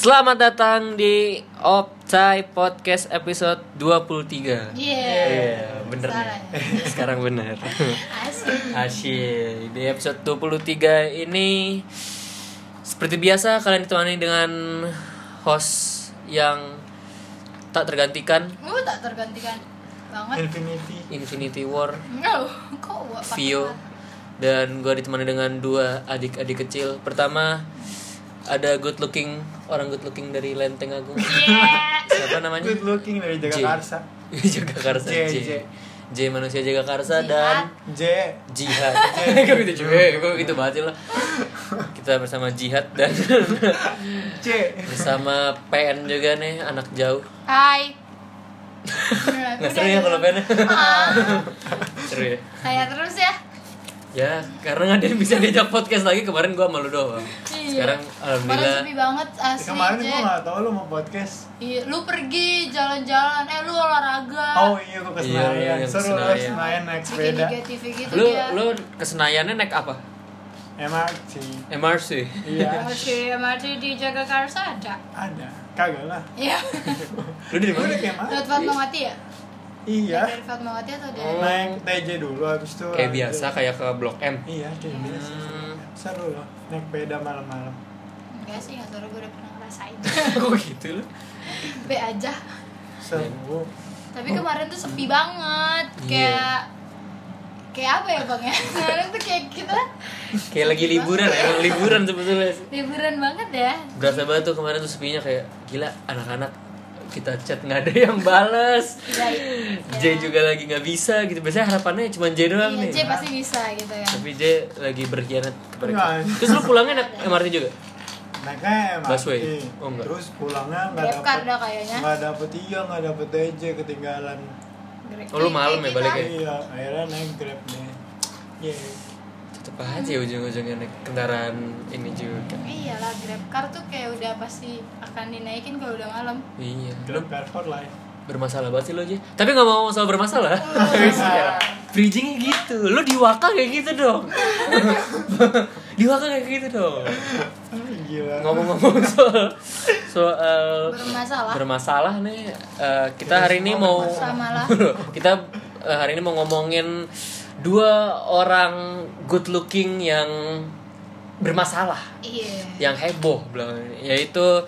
Selamat datang di Optai Podcast episode 23 Iya. Iya, bener Salah Sekarang. Bener. Asik. Asyik Di episode 23 ini Seperti biasa kalian ditemani dengan host yang tak tergantikan. Lu tak tergantikan? Banget. Infinity. Infinity War. No, kok Vio. dan gue ditemani dengan dua adik-adik kecil. Pertama ada good looking orang good looking dari Lenteng Agung. Iya. siapa namanya? Good looking dari J. Jagakarsa Jaga Karsa J, J, J. J manusia Jaga Karsa dan J. Jihad. Kok gitu cuy Kok gitu banget sih lo Kita bersama Jihad dan C Bersama PN juga nih Anak jauh. Hai. Nggak seru ya kalau PN Seru ya. Saya terus ya. Ya karena nggak ada yang bisa diajak podcast lagi Kemarin gue malu doang Iya. Sekarang Kemarin Alhamdulillah sepi banget asli. kemarin J. gua gak tau lu mau podcast Iya, lu pergi jalan-jalan, eh lu olahraga. oh iya gua ke Iya, Senayan yang seru Senayan. lah Senayan naik sepeda gitu Lu, dia. lu kesenayannya naik apa? MRT MRC iya Masih masih di Jagakarsa ada. ada kagak lah Iya. Lu dari Gua mana? MRT Lewat Fatmawati ya? Iya Dari Fatmawati atau dari? Oh. naik TJ dulu habis itu Kayak biasa kayak ke Blok M iya kayak biasa Hmm. seru loh naik sepeda malam-malam Enggak sih, enggak seru gue udah pernah ngerasain. Kok gitu lu? B aja. seru Tapi kemarin tuh sepi banget. Iya. Kayak kayak apa ya bang ya kemarin tuh kayak kita Kayak lagi liburan ya, emang liburan sebetulnya liburan banget ya Berasa banget tuh kemarin tuh sepinya kayak Gila anak-anak kita chat nggak ada yang bales. Iya, J juga lagi nggak bisa gitu. Biasanya harapannya cuma J doang iya nih. J pasti bisa gitu ya. Tapi J lagi berkhianat kita. Terus lu pulangnya naik MRT juga? naiknya MRT Busway? Oh, enggak. terus pulangnya nggak dapet nggak dapet iya nggak dapet TJ ketinggalan. Oh, lu malam ya baliknya? iya akhirnya naik grab deh Iya. Tetep aja ujung-ujungnya naik kendaraan ini juga. Iyalah grab car tuh kayak udah pasti akan dinaikin kalau udah malam. Iya. Grab car for life. Bermasalah banget sih lo aja Tapi gak mau soal bermasalah. Iya. Bridgingnya gitu. Lu di Waka kayak gitu dong. Di Waka kayak gitu dong. Gila. Ngomong-ngomong soal Soal bermasalah. bermasalah nih eh, kita hari ini mau kita eh, hari ini mau ngomongin dua orang good looking yang bermasalah. Iya. Yang heboh belakang yaitu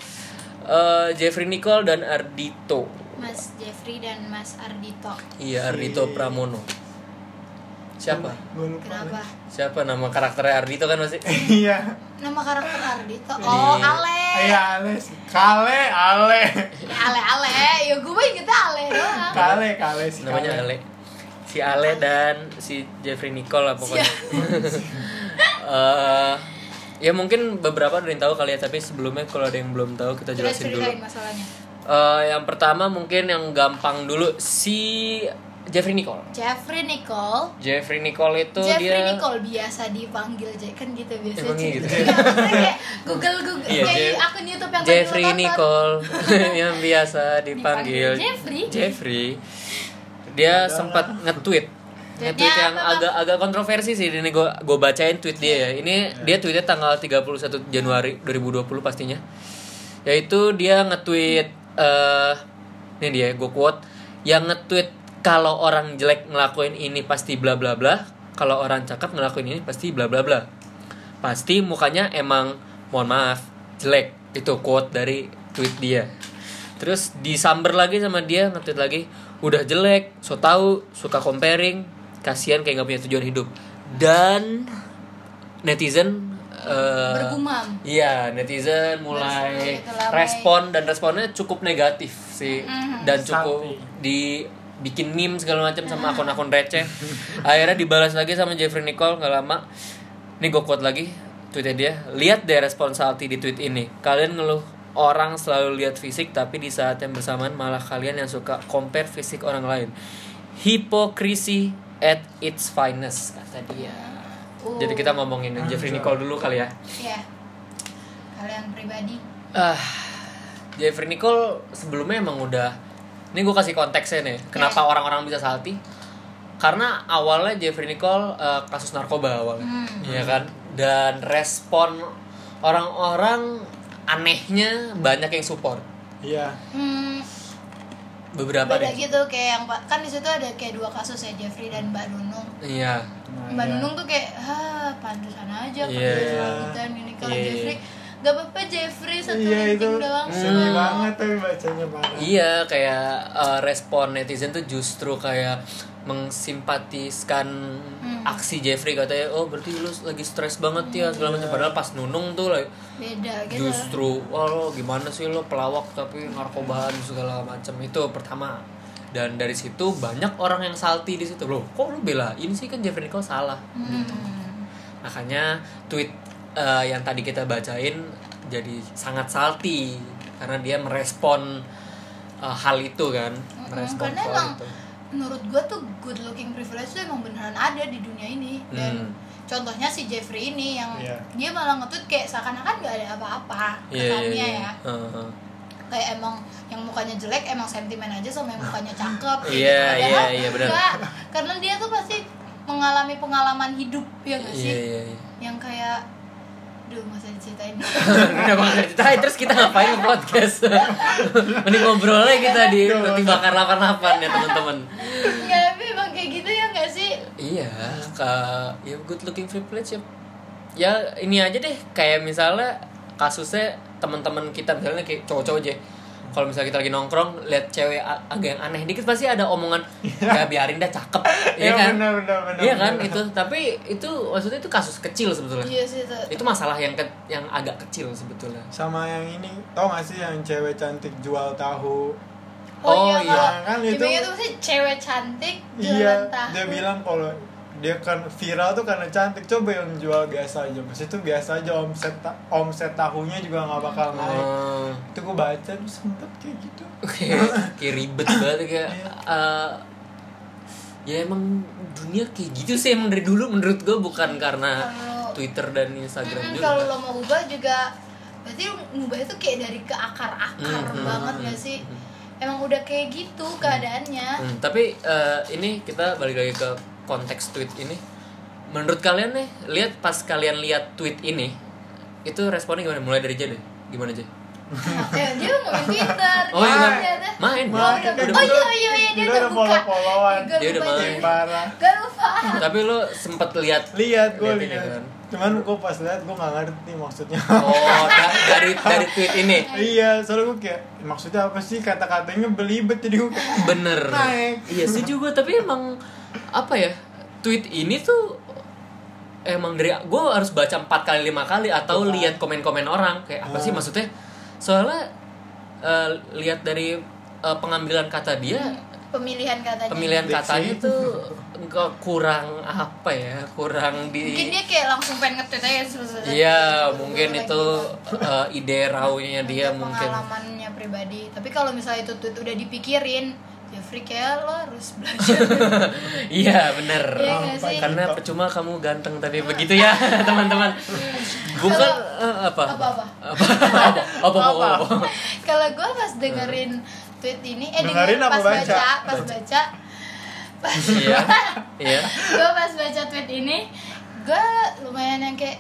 eh, Jeffrey Nicole dan Ardito Mas Jeffrey dan Mas Ardito iya Ardito Pramono. Siapa? Lupa kenapa? Siapa? Nama karakternya Ardito kan masih iya. Nama karakter Ardito oh Iya. Ale. Iya ale kale ale. Ya, Ale Ale. Ya gue ingetnya Ale doang. Kale kale si namanya. Ale si Ale dan si Jeffrey Nicole lah pokoknya. Eh, ya mungkin beberapa ada yang tahu kali ya tapi sebelumnya kalau ada yang belum tahu kita jelasin dulu. masalahnya. Eh, yang pertama mungkin yang gampang dulu si Jeffrey Nicole. Jeffrey Nicole. Jeffrey Nicole itu Jeffrey dia Nicole biasa dipanggil kan gitu biasa Emang gitu? Iya, kayak Google Google. Iya, kayak Jeff- akun YouTube yang Jeffrey. Nicole. Yang biasa dipanggil Dipanggil Jeffrey. Jeffrey. Dia sempat nge-tweet nge-tweet yang apa, Bang? agak agak kontroversi sih ini gue gue bacain tweet dia ya. Ini dia tweetnya tanggal 31 Januari 2020 pastinya. Yaitu dia nge-tweet eh ini dia gue quote yang nge-tweet kalau orang jelek ngelakuin ini pasti bla bla bla, kalau orang cakep ngelakuin ini pasti bla bla bla. Pasti mukanya emang mohon maaf jelek. Itu quote dari tweet dia. Terus disamber lagi sama dia nge-tweet lagi, udah jelek, so tau, suka comparing, kasihan kayak nggak punya tujuan hidup. Dan netizen eh, Bergumam. Iya, netizen mulai respon dan responnya cukup negatif sih Mhm. dan cukup dibikin meme segala macam sama akun-akun receh. Akhirnya dibalas lagi sama Jeffrey Nicole nggak lama. Nih gue quote lagi tweetnya dia. Lihat deh respon salty di tweet ini. Kalian ngeluh orang selalu lihat fisik tapi di saat yang bersamaan malah kalian yang suka compare fisik orang lain. Hipokrisi at its finest kata dia. Uh, Jadi kita ngomongin Jeffrey Nicole dulu kali ya. Iya. Kalian pribadi. Ah, Jeffrey Nicole sebelumnya emang udah ini gue kasih konteksnya nih kenapa orang-orang bisa salty karena awalnya Jeffrey Nicole eh, kasus narkoba awalnya Hmm. Iya kan dan respon orang-orang anehnya banyak yang support Iya. Hmm, beberapa beda deh gitu kayak yang kan di situ ada kayak dua kasus ya Jeffrey dan Mbak Nunung iya Nah, Mbak iya. Nunung tuh kayak ah pantesan aja Iya. kerja dan ini kalau Iya. Jeffrey gak apa-apa Jeffrey satu Iya itu doang sedih Hmm. banget tapi bacanya parah. Iya, kayak eh, respon netizen tuh justru kayak mengsimpatiskan Hmm. aksi Jeffrey katanya, oh berarti lu lagi stres banget ya segala macam. Padahal pas nunung tuh like, beda gitu justru, wah lo gimana sih lo pelawak tapi narkobaan segala macam itu pertama. Dan dari situ banyak orang yang salty di situ loh. Kok lu bela? Ini sih kan Jeffrey Nicole salah. Hmm. Makanya tweet eh, yang tadi kita bacain jadi sangat salty karena dia merespon eh, hal itu kan, merespon karena soal emang itu. menurut gue tuh good looking privilege tuh emang beneran ada di dunia ini dan Hmm. contohnya si Jeffrey ini yang Iya. dia malah nge-tweet kayak seakan-akan gak ada apa-apa Iya, iya, kesannya iya. ya Heeh. kayak emang yang mukanya jelek emang sentimen aja sama yang mukanya cakep Iya, gitu. iya, Padahal iya, benar. karena dia tuh pasti mengalami pengalaman hidup ya gak Iya, sih iya, iya. yang kayak duh masa diceritain Udah banget ceritain terus kita ngapain podcast? Mending ngobrol aja kita di roti bakar 88 ya teman-teman. ya tapi emang kayak gitu ya gak sih Iya, ke ya good looking privilege ya. Ya ini aja deh kayak misalnya kasusnya teman-teman kita misalnya kayak cowok-cowok aja. Kalau misalnya kita lagi nongkrong lihat cewek agak yang aneh dikit pasti ada omongan ya biarin dah cakep, Iya, iya kan? benar, benar, benar, Iya kan benar. itu, tapi itu maksudnya itu kasus kecil sebetulnya. iya sih Itu masalah yang ke- yang agak kecil sebetulnya. Sama yang ini, tau gak sih yang cewek cantik jual tahu? Oh, iya. kalau Kan itu- Gimana tuh sih cewek cantik Iya, jualan tahu dia bilang kalau dia kan viral tuh karena cantik. Coba yang jual biasa aja. Maksudnya itu biasa aja omset ta- omset tahunya juga nggak bakal naik. Oh. itu gue baca tuh sempet kayak gitu. Kayak kayak ribet banget kayak Iya. eh, ya emang dunia kayak gitu sih emang dari dulu menurut gue bukan karena Kalau- Twitter dan Instagram Mm-mm, juga. kalau lo mau ubah juga berarti lo ngubah itu kayak dari ke akar-akar Hmm, banget hmm, gak sih? Hmm. emang udah kayak gitu keadaannya. Hmm, tapi eh, ini kita balik lagi ke konteks tweet ini menurut kalian nih lihat pas kalian lihat tweet ini itu responnya gimana? Mulai dari aja deh. Gimana aja dia mau main Twitter Oh, iya, dia main. oh, iya iya iya dia Udah follow-followan. Gak Dia udah main. jadi. parah. Gak lupa. Tapi lo sempet lihat lihat gue Lihat kan. cuman gue pas lihat gue nggak ngerti maksudnya. Oh da- dari dari tweet ini? Iya soalnya gue kayak maksudnya apa sih? Kata-katanya belibet jadi gue kayak bener. Naik. iya setuju gue tapi emang apa ya tweet ini tuh emang dari gue harus baca empat kali lima kali atau Betul. lihat komen-komen orang. Kayak apa sih Hmm. maksudnya? Soalnya eh, lihat dari eh, pengambilan kata dia pemilihan katanya. pemilihan katanya tuh enggak kurang apa ya kurang mungkin di dia kayak langsung pengen nge-tweet aja terus iya mungkin itu eh, ide raunya dia mungkin. pengalamannya pribadi. Tapi kalau misalnya itu tweet udah dipikirin Jeffrey kayak lo harus belajar. Iya bener. Iya nggak sih? karena percuma kamu ganteng tapi begitu ya teman-teman. Bukan eh, apa? apa-apa. apa? Apa? Apa apa, apa. kalau gue pas dengerin tweet ini eh Dengerin pas baca? baca pas baca. pas iya iya. Gue pas baca tweet ini gue lumayan yang kayak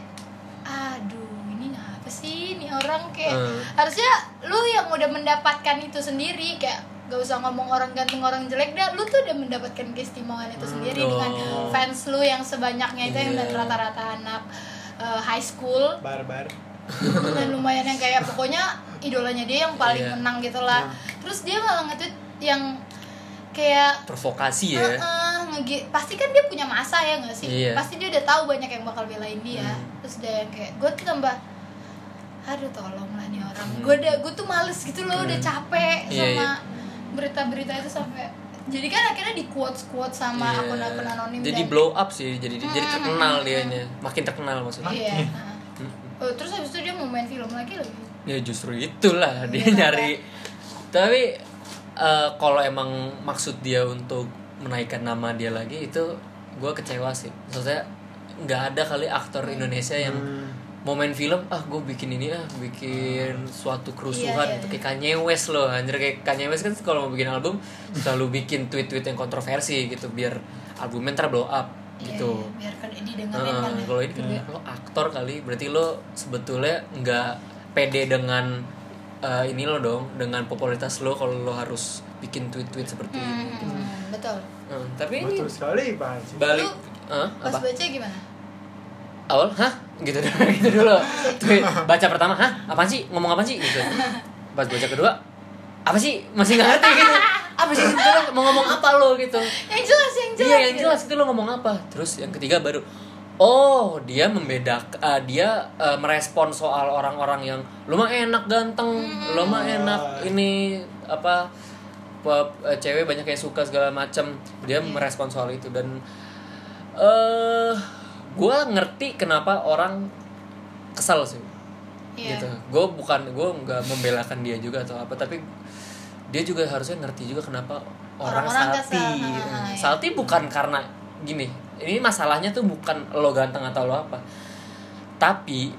aduh ini apa sih? Ini orang kayak Hmm. harusnya lu yang udah mendapatkan itu sendiri. Kayak gak usah ngomong orang ganteng orang jelek dah lu tuh udah mendapatkan keistimewaan itu sendiri oh. dengan fans lu yang sebanyaknya itu yang Iya. rata-rata anak uh, high school barbar dan lumayan yang kayak pokoknya idolanya dia yang paling Iya. menang gitu lah terus dia malah nge-tweet yang kayak provokasi ya "Heeh, ngegi- pasti kan dia punya masa ya nggak sih Iya. pasti dia udah tahu banyak yang bakal belain dia Hmm. terus dia yang kayak gue tuh tambah aduh tolong lah nih orang Hmm. gue udah gue tuh males gitu loh udah capek Iya, sama iya. Berita-berita itu sampai jadi kan akhirnya di quotes quotes sama Iya. akun-akun anonim jadi dan- blow up sih jadi jadi Hmm. terkenal dianya makin terkenal maksudnya iya nah. Hmm. Oh, terus habis itu dia mau main film lagi lagi ya justru itulah dia Iya, nyari tapi eh, kalau emang maksud dia untuk menaikkan nama dia lagi itu gue kecewa sih maksudnya nggak ada kali aktor Indonesia yang Hmm. Mau main film ah gue bikin ini ah bikin suatu kerusuhan. Iya, iya, itu iya. kayak Kanye West loh anjir. Kayak Kanye West kan kalau mau bikin album selalu bikin tweet-tweet yang kontroversi gitu biar albumnya ntar blow up Iya, gitu. iya, biar kan didengerin Nah, kan ya. kalau ini kan lo aktor kali berarti lo sebetulnya nggak pede dengan eh, ini lo dong dengan popularitas lo kalau lo harus bikin tweet-tweet seperti ini. Hmm, betul. Hmm, tapi ini betul sekali Pak Haji. Balik Lu Hah? pas apa? baca gimana awal hah? Gitu dulu gitu dulu. Tweet baca pertama hah? Apa sih? Ngomong apa sih? Gitu. Pas baca kedua apa sih? Masih nggak ngerti gitu. Apa sih? Itu lo mau ngomong apa lo? Gitu. Yang jelas yang jelas iya yang gitu. jelas itu lo ngomong apa? Terus yang ketiga baru oh dia membedak ah, dia eh, merespon soal orang-orang yang lo mah enak ganteng. Lo mah enak ini apa eh, cewek banyak yang suka segala macam dia merespon soal itu dan eh gue ngerti kenapa orang kesal sih Iya. gitu gue bukan gue nggak membelakan dia juga atau apa tapi dia juga harusnya ngerti juga kenapa orang, Orang-orang salty kesal, Hmm. ha, ha, salty bukan karena gini ini masalahnya tuh bukan lo ganteng atau lo apa tapi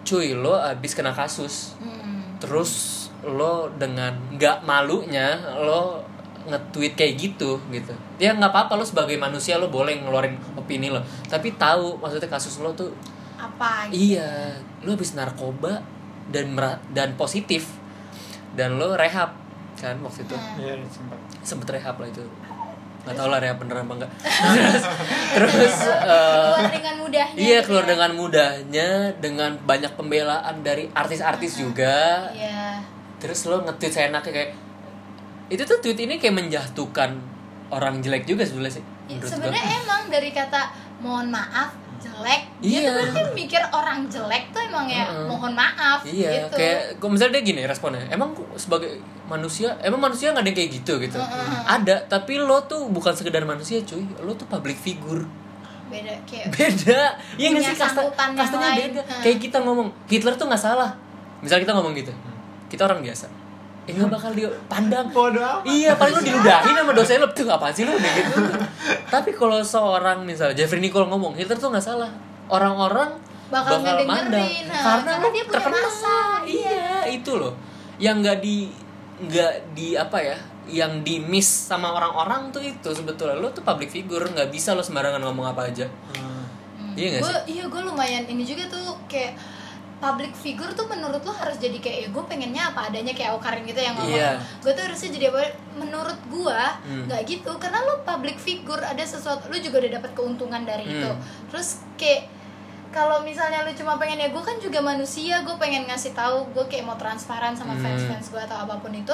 cuy lo abis kena kasus Hmm. terus lo dengan nggak malunya lo nge-tweet kayak gitu gitu. Ya nggak apa-apa lo sebagai manusia lo boleh ngeluarin opini lo. Tapi tahu maksudnya kasus lo tuh apa gitu. Iya, lu habis narkoba dan dan positif dan lo rehab kan waktu itu. Iya sempat. Sempet rehab lah itu. Nggak tahu lah rehab bener apa enggak terus terus eh, keluar dengan mudahnya iya gitu keluar ya. dengan mudahnya dengan banyak pembelaan dari artis-artis juga. Iya. Terus lo nge-tweet seenaknya kayak itu tuh tweet ini kayak menjatuhkan orang jelek juga sebenarnya sih Ya, gua. sebenarnya emang dari kata mohon maaf jelek dia Iya. tuh pasti mikir orang jelek tuh emang ya Heeh. mohon maaf Iya, gitu kayak kok misalnya dia gini responnya. Emang sebagai manusia, emang manusia nggak ada yang kayak gitu gitu. Ada, tapi lo tuh bukan sekedar manusia, cuy. Lo tuh public figure. beda kayak Beda. Iya nggak sih kasta kastanya lain. beda. Hmm. Kayak kita ngomong Hitler tuh nggak salah. Misal kita ngomong gitu. Kita orang biasa. Eh nggak bakal dia pandang. bodoh amat Iya, paling lu diludahin sama dosen lu tuh apaan sih lu udah gitu. Tapi kalau seorang misalnya Jeffrey Nicole ngomong Hitler tuh nggak salah. Orang-orang Bakal ngedengerin, mandang. nah, karena, karena lu dia punya terkenal. masa, Iya, itu loh. Yang nggak di nggak di apa ya? Yang di miss sama orang-orang tuh itu sebetulnya lu tuh public figure nggak bisa lo sembarangan ngomong apa aja. Hmm. Iya nggak gue sih? iya gue lumayan ini juga tuh kayak public figure tuh menurut lo harus jadi kayak ya gue pengennya apa adanya kayak Okarin gitu yang ngomong Iya. gue tuh harusnya jadi apa menurut gue Hmm. nggak gitu karena lo public figure ada sesuatu lo juga udah dapat keuntungan dari Hmm. itu terus kayak kalau misalnya lu cuma pengen ya gue kan juga manusia gue pengen ngasih tahu gue kayak mau transparan sama Hmm. fans fans gue atau apa pun itu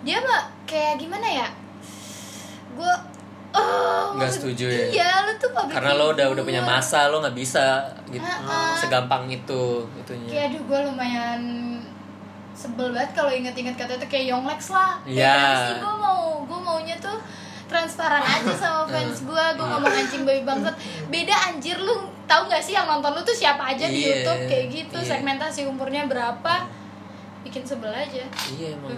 dia mah kayak gimana ya gue oh Nggak setuju ya? iya lu tuh public Karena lo udah udah punya masa, lo nggak bisa gitu. Ah. Segampang itu itunya. kayak aduh gue lumayan sebel banget kalau inget-inget kata itu kayak Yonglex lah Iya. Sih gue mau gue maunya tuh transparan aja sama fans gue gue ngomong anjing babi bangsat beda anjir lu tahu nggak sih yang nonton lu tuh siapa aja di Iya, YouTube kayak gitu iya. segmentasi umurnya berapa bikin sebel aja Iya emang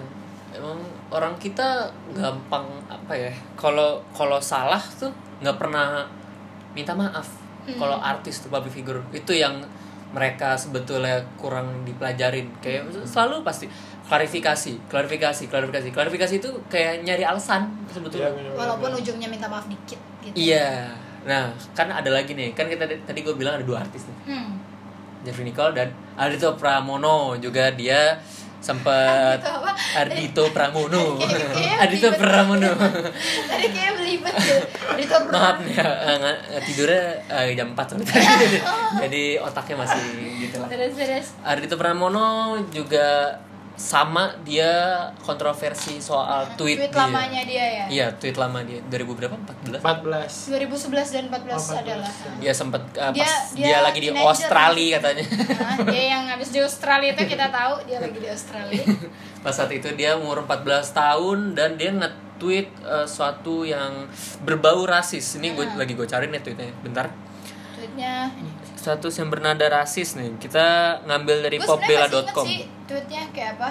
emang orang kita gampang apa ya kalau kalau salah tuh nggak pernah minta maaf Hmm. kalau artis tuh public figure. Itu yang mereka sebetulnya kurang dipelajarin. Kayak selalu pasti klarifikasi klarifikasi klarifikasi. Klarifikasi itu kayak nyari alasan Iya, sebetulnya bener-bener. walaupun ujungnya minta maaf dikit gitu. Iya. Nah kan ada lagi nih. Kan kita tadi gue bilang ada dua artis nih. Hmm. Jeffrey Nicole dan Ardito Pramono. Juga dia apa? Ardito Pramono Ardito. Pramono tadi kayak belibet tuh. Ardhito Pra- maaf nih eh, tidurnya eh, jam 4 soalnya tadi. jadi otaknya masih gitu lah. Ardito Pramono juga sama dia kontroversi soal tweet, tweet dia. lamanya dia ya? Iya tweet lama dia. 2000 berapa? 14 14 2011 dan 14 Oh, 14. adalah. Dia sempet eh, Dia- pas dia, dia lagi di teenager. Australia katanya. Nah, dia yang habis di Australia itu kita tahu dia lagi di Australia. pas saat itu dia umur 14 tahun dan dia nge-tweet eh, suatu yang berbau rasis. Ini gue lagi gue cari nih tweetnya. Bentar. Tweetnya ini. Status yang bernada rasis nih kita ngambil dari popbella.com tweetnya kayak apa?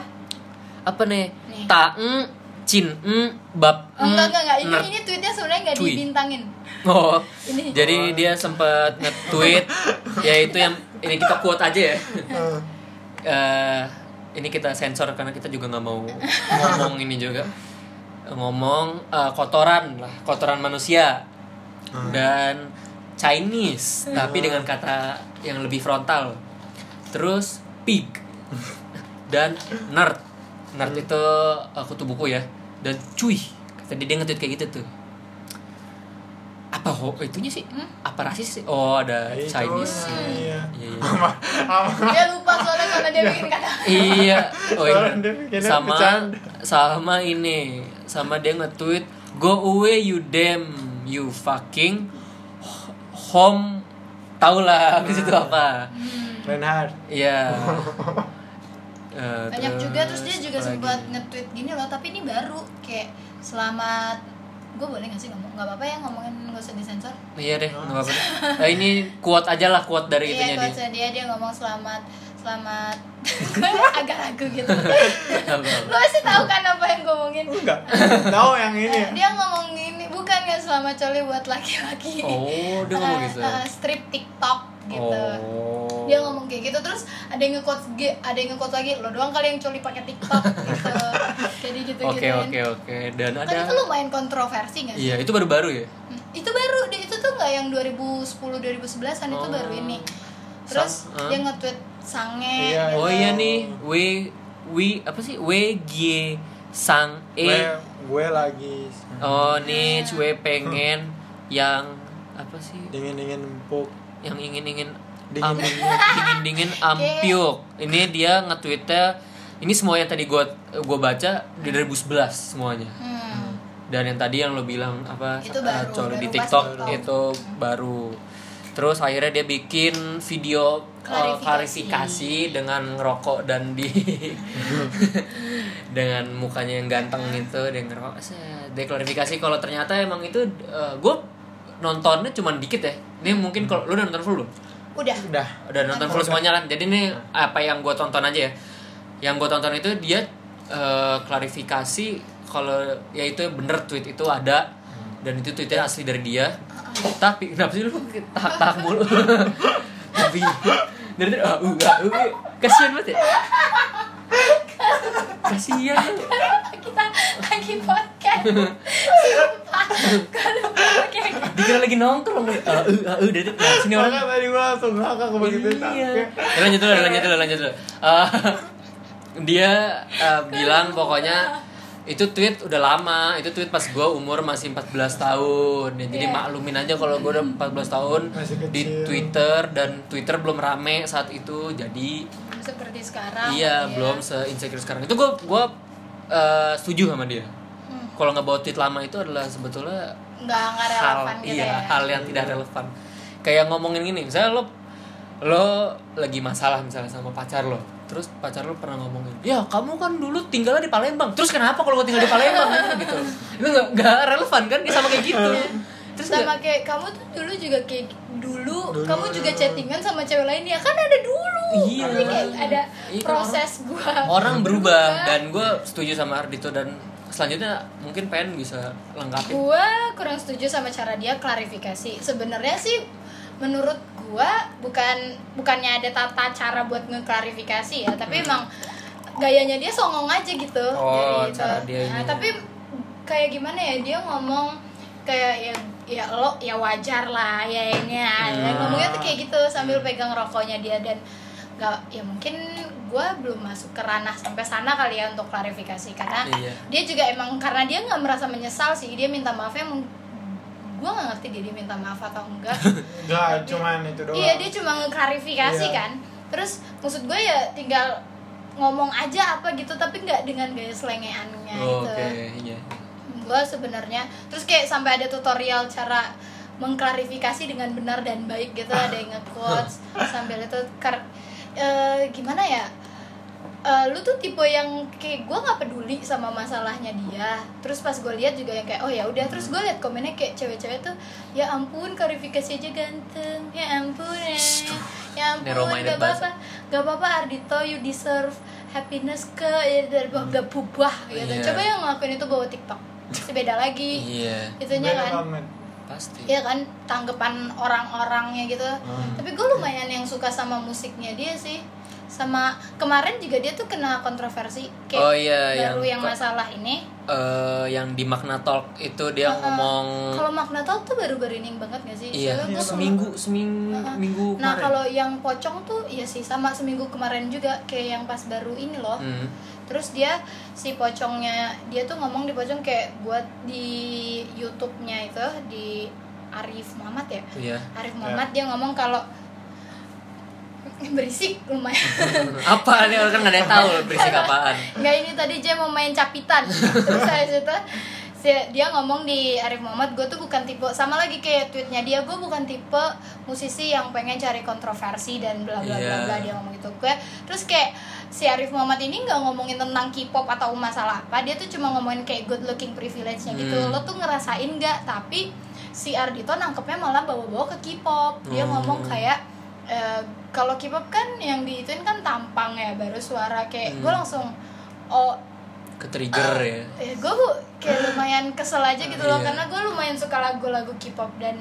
apa nih Nih. taeng cin eng bab Oh, enggak enggak enggak. Ini ini tweetnya sebenarnya enggak Cuy. dibintangin. oh Ini. jadi dia sempat nge-tweet yaitu yang ini kita quote aja ya Hmm. Eh, ini kita sensor karena kita juga nggak mau ngomong ini juga ngomong eh, kotoran lah kotoran manusia dan Chinese tapi dengan kata yang lebih frontal. Terus pig. Dan nerd. Nerd itu uh, kutu buku ya. Dan cuy kata dia, nge-tweet kayak gitu tuh. Apa ho itunya sih? Apa rasis sih? Oh ada Itu, Chinese iya. iya, iya. Sama, sama. dia lupa soalnya karena dia bikin kata. Iya. Oh iya. sama sama ini. Sama dia nge-tweet go away you damn you fucking home tau lah di situ apa? Reinhard. iya. Eh, banyak juga terus dia juga sempat nge-tweet gini loh tapi ini baru kayak selamat. Gue boleh gak sih ngomong? Nggak apa-apa ya ngomongin gak usah disensor. Iya deh nggak apa-apa. Eh, ini quote aja lah quote dari itunya iya dia. quotesnya dia dia ngomong selamat selamat. Agak ragu gitu. Lo pasti tahu kan apa yang gue ngomongin Enggak. Tahu yang ini. Dia ngomong gini bukan ya selamat coli buat laki-laki. Oh dia ngomong gitu. Eh, strip tiktok gitu. Oh. Dia ngomong kayak gitu terus ada yang nge-quote ge- ada yang nge-quote lagi lo doang kali yang coli pakai tiktok gitu. Jadi gitu oke gitu oke oke. Dan kan ada itu lumayan kontroversi gak sih? iya itu baru-baru ya? Hmm, itu baru itu tuh nggak yang 2010 2011an itu Oh. baru ini terus Sang- dia nge-tweet sange Iya, gitu. oh iya nih w w apa sih? W g sang e. Gue, gue lagi. Oh nih cuy pengen yang apa sih? Dingin-dingin empuk. yang ingin-ingin Dingin- am- dingin-dingin ampiuk. Ini dia nge-tweetnya ini semua yang tadi gua gua baca di 2011 semuanya. Hmm. dan yang tadi yang lo bilang apa Itu baru, di baru pas TikTok TikTok. itu baru terus akhirnya dia bikin video eh, Klarifikasi. klarifikasi dengan ngerokok dan di dengan mukanya yang ganteng itu dia ngerokok dia klarifikasi kalau ternyata emang itu gue nontonnya cuman dikit ya. Ini mungkin kalau lu udah nonton full belum? Udah. Udah. udah nonton full semuanya kan jadi ini apa yang gue tonton aja ya. Yang gue tonton itu dia eh, klarifikasi kalau ya itu bener tweet itu ada. Dan itu tweetnya asli dari dia tapi kenapa sih lu tahak tahak mulu tapi dari tadi ah uh, ah, uh, kasihan banget ya kasihan lu. kita lagi podcast. Gua gitu. dikira lagi nongkrong ah uh, ah uh, dari tadi sini orang tadi gue langsung ngakak begitu Iya. Ya, lanjut dulu, lanjut dulu, lanjut dulu. Eh, dia eh, bilang pokoknya itu tweet udah lama, itu tweet pas gue umur masih 14 tahun. Ya, jadi Iya. maklumin aja kalau gue udah 14 tahun Masih di. Twitter dan Twitter belum rame saat itu. Jadi seperti sekarang iya ya. belum se-insecure sekarang. Itu gue gua eh, setuju sama dia. Hmm. Kalau nggak bawa tweet lama itu adalah sebetulnya nggak nggak hal relevan gitu iya ya hal yang tidak relevan kayak ngomongin gini misalnya lo lo lagi masalah misalnya sama pacar lo terus pacar lo pernah ngomongin ya kamu kan dulu tinggalnya di Palembang terus kenapa kalau gue tinggal di Palembang? Gitu. Itu nggak nggak relevan kan sama kayak gitu. Terus sama nggak- kayak kamu tuh dulu juga kayak dulu, Dulu. kamu juga chattingan sama cewek lain ya kan ada dulu. Iya. Tapi kayak ada Iya, kan proses gua. orang berubah dan gue setuju sama Ardito dan selanjutnya mungkin pengen bisa lengkapin gua kurang setuju sama cara dia klarifikasi. Sebenarnya sih menurut gua bukan bukannya ada tata cara buat ngeklarifikasi ya tapi emang gayanya dia songong aja gitu Hmm. Oh, Jadi itu. cara dia Nah, tapi kayak gimana ya dia ngomong kayak ya ya lo ya wajar lah ya ini ya. Hmm. ngomongnya tuh kayak gitu sambil pegang rokoknya dia dan nggak ya mungkin gue belum masuk ke ranah sampai sana kali ya untuk klarifikasi karena Iya. dia juga emang karena dia nggak merasa menyesal sih dia minta maafnya gue nggak ngerti dia, dia minta maaf atau enggak. Enggak, cuman itu doang. iya dia cuma ngeklarifikasi Iya. kan. Terus maksud gue ya tinggal ngomong aja apa gitu tapi nggak dengan gaya selengeannya Oh, gitu. Oke iya. Gue sebenarnya terus kayak sampai ada tutorial cara mengklarifikasi dengan benar dan baik gitu ada yang nge-quotes sambil itu kar eh, gimana ya Eh, lu tuh tipe yang kayak gue nggak peduli sama masalahnya dia. Terus pas gue lihat juga yang kayak oh ya udah. Terus gue lihat komennya kayak cewek-cewek tuh ya ampun klarifikasi aja ganteng. Ya ampun ya, ya ampun gak apa-apa. Gak apa-apa Ardito you deserve happiness ke ya dari gak bubah gitu. Iya. coba yang ngelakuin itu bawa TikTok. Pasti beda lagi. Iya. Itunya Beda kan. pasti. Iya kan tanggapan orang-orangnya gitu. Hmm. tapi gue lumayan yang suka sama musiknya dia sih sama kemarin juga dia tuh kena kontroversi kayak Oh, iya, baru yang yang, masalah ini Eh, yang di Magna Talk itu dia Uh-uh. ngomong kalau Magna Talk tuh baru-baru ini banget gak sih iya gua seminggu seminggu Uh-uh. minggu Nah kalau yang pocong tuh iya sih sama seminggu kemarin juga kayak yang pas baru ini loh. Hmm. Terus dia si pocongnya dia tuh ngomong di pocong kayak buat di YouTube-nya itu di Arif Muhammad ya. Iya. Arif Muhammad dia ngomong kalau berisik lumayan. Apa nih kan nggak ada yang tahu berisik apaan. Nggak ini tadi dia mau main capitan. Terus saya situ si- dia ngomong di Arif Muhammad gue tuh bukan tipe sama lagi kayak tweetnya dia gue bukan tipe musisi yang pengen cari kontroversi dan bla bla bla Iya. bla dia ngomong gitu gue terus kayak si Arif Muhammad ini nggak ngomongin tentang K-pop atau masalah apa dia tuh cuma ngomongin kayak good looking privilege-nya gitu Hmm. lo tuh ngerasain nggak tapi si Ardito nangkepnya malah bawa-bawa ke K-pop dia Hmm. ngomong kayak eh, kalau K-pop kan yang diituin kan tampang ya baru suara kayak gue Hmm. langsung oh Ke trigger ya. eh gue kayak lumayan kesel aja gitu loh Iya. karena gue lumayan suka lagu-lagu K-pop dan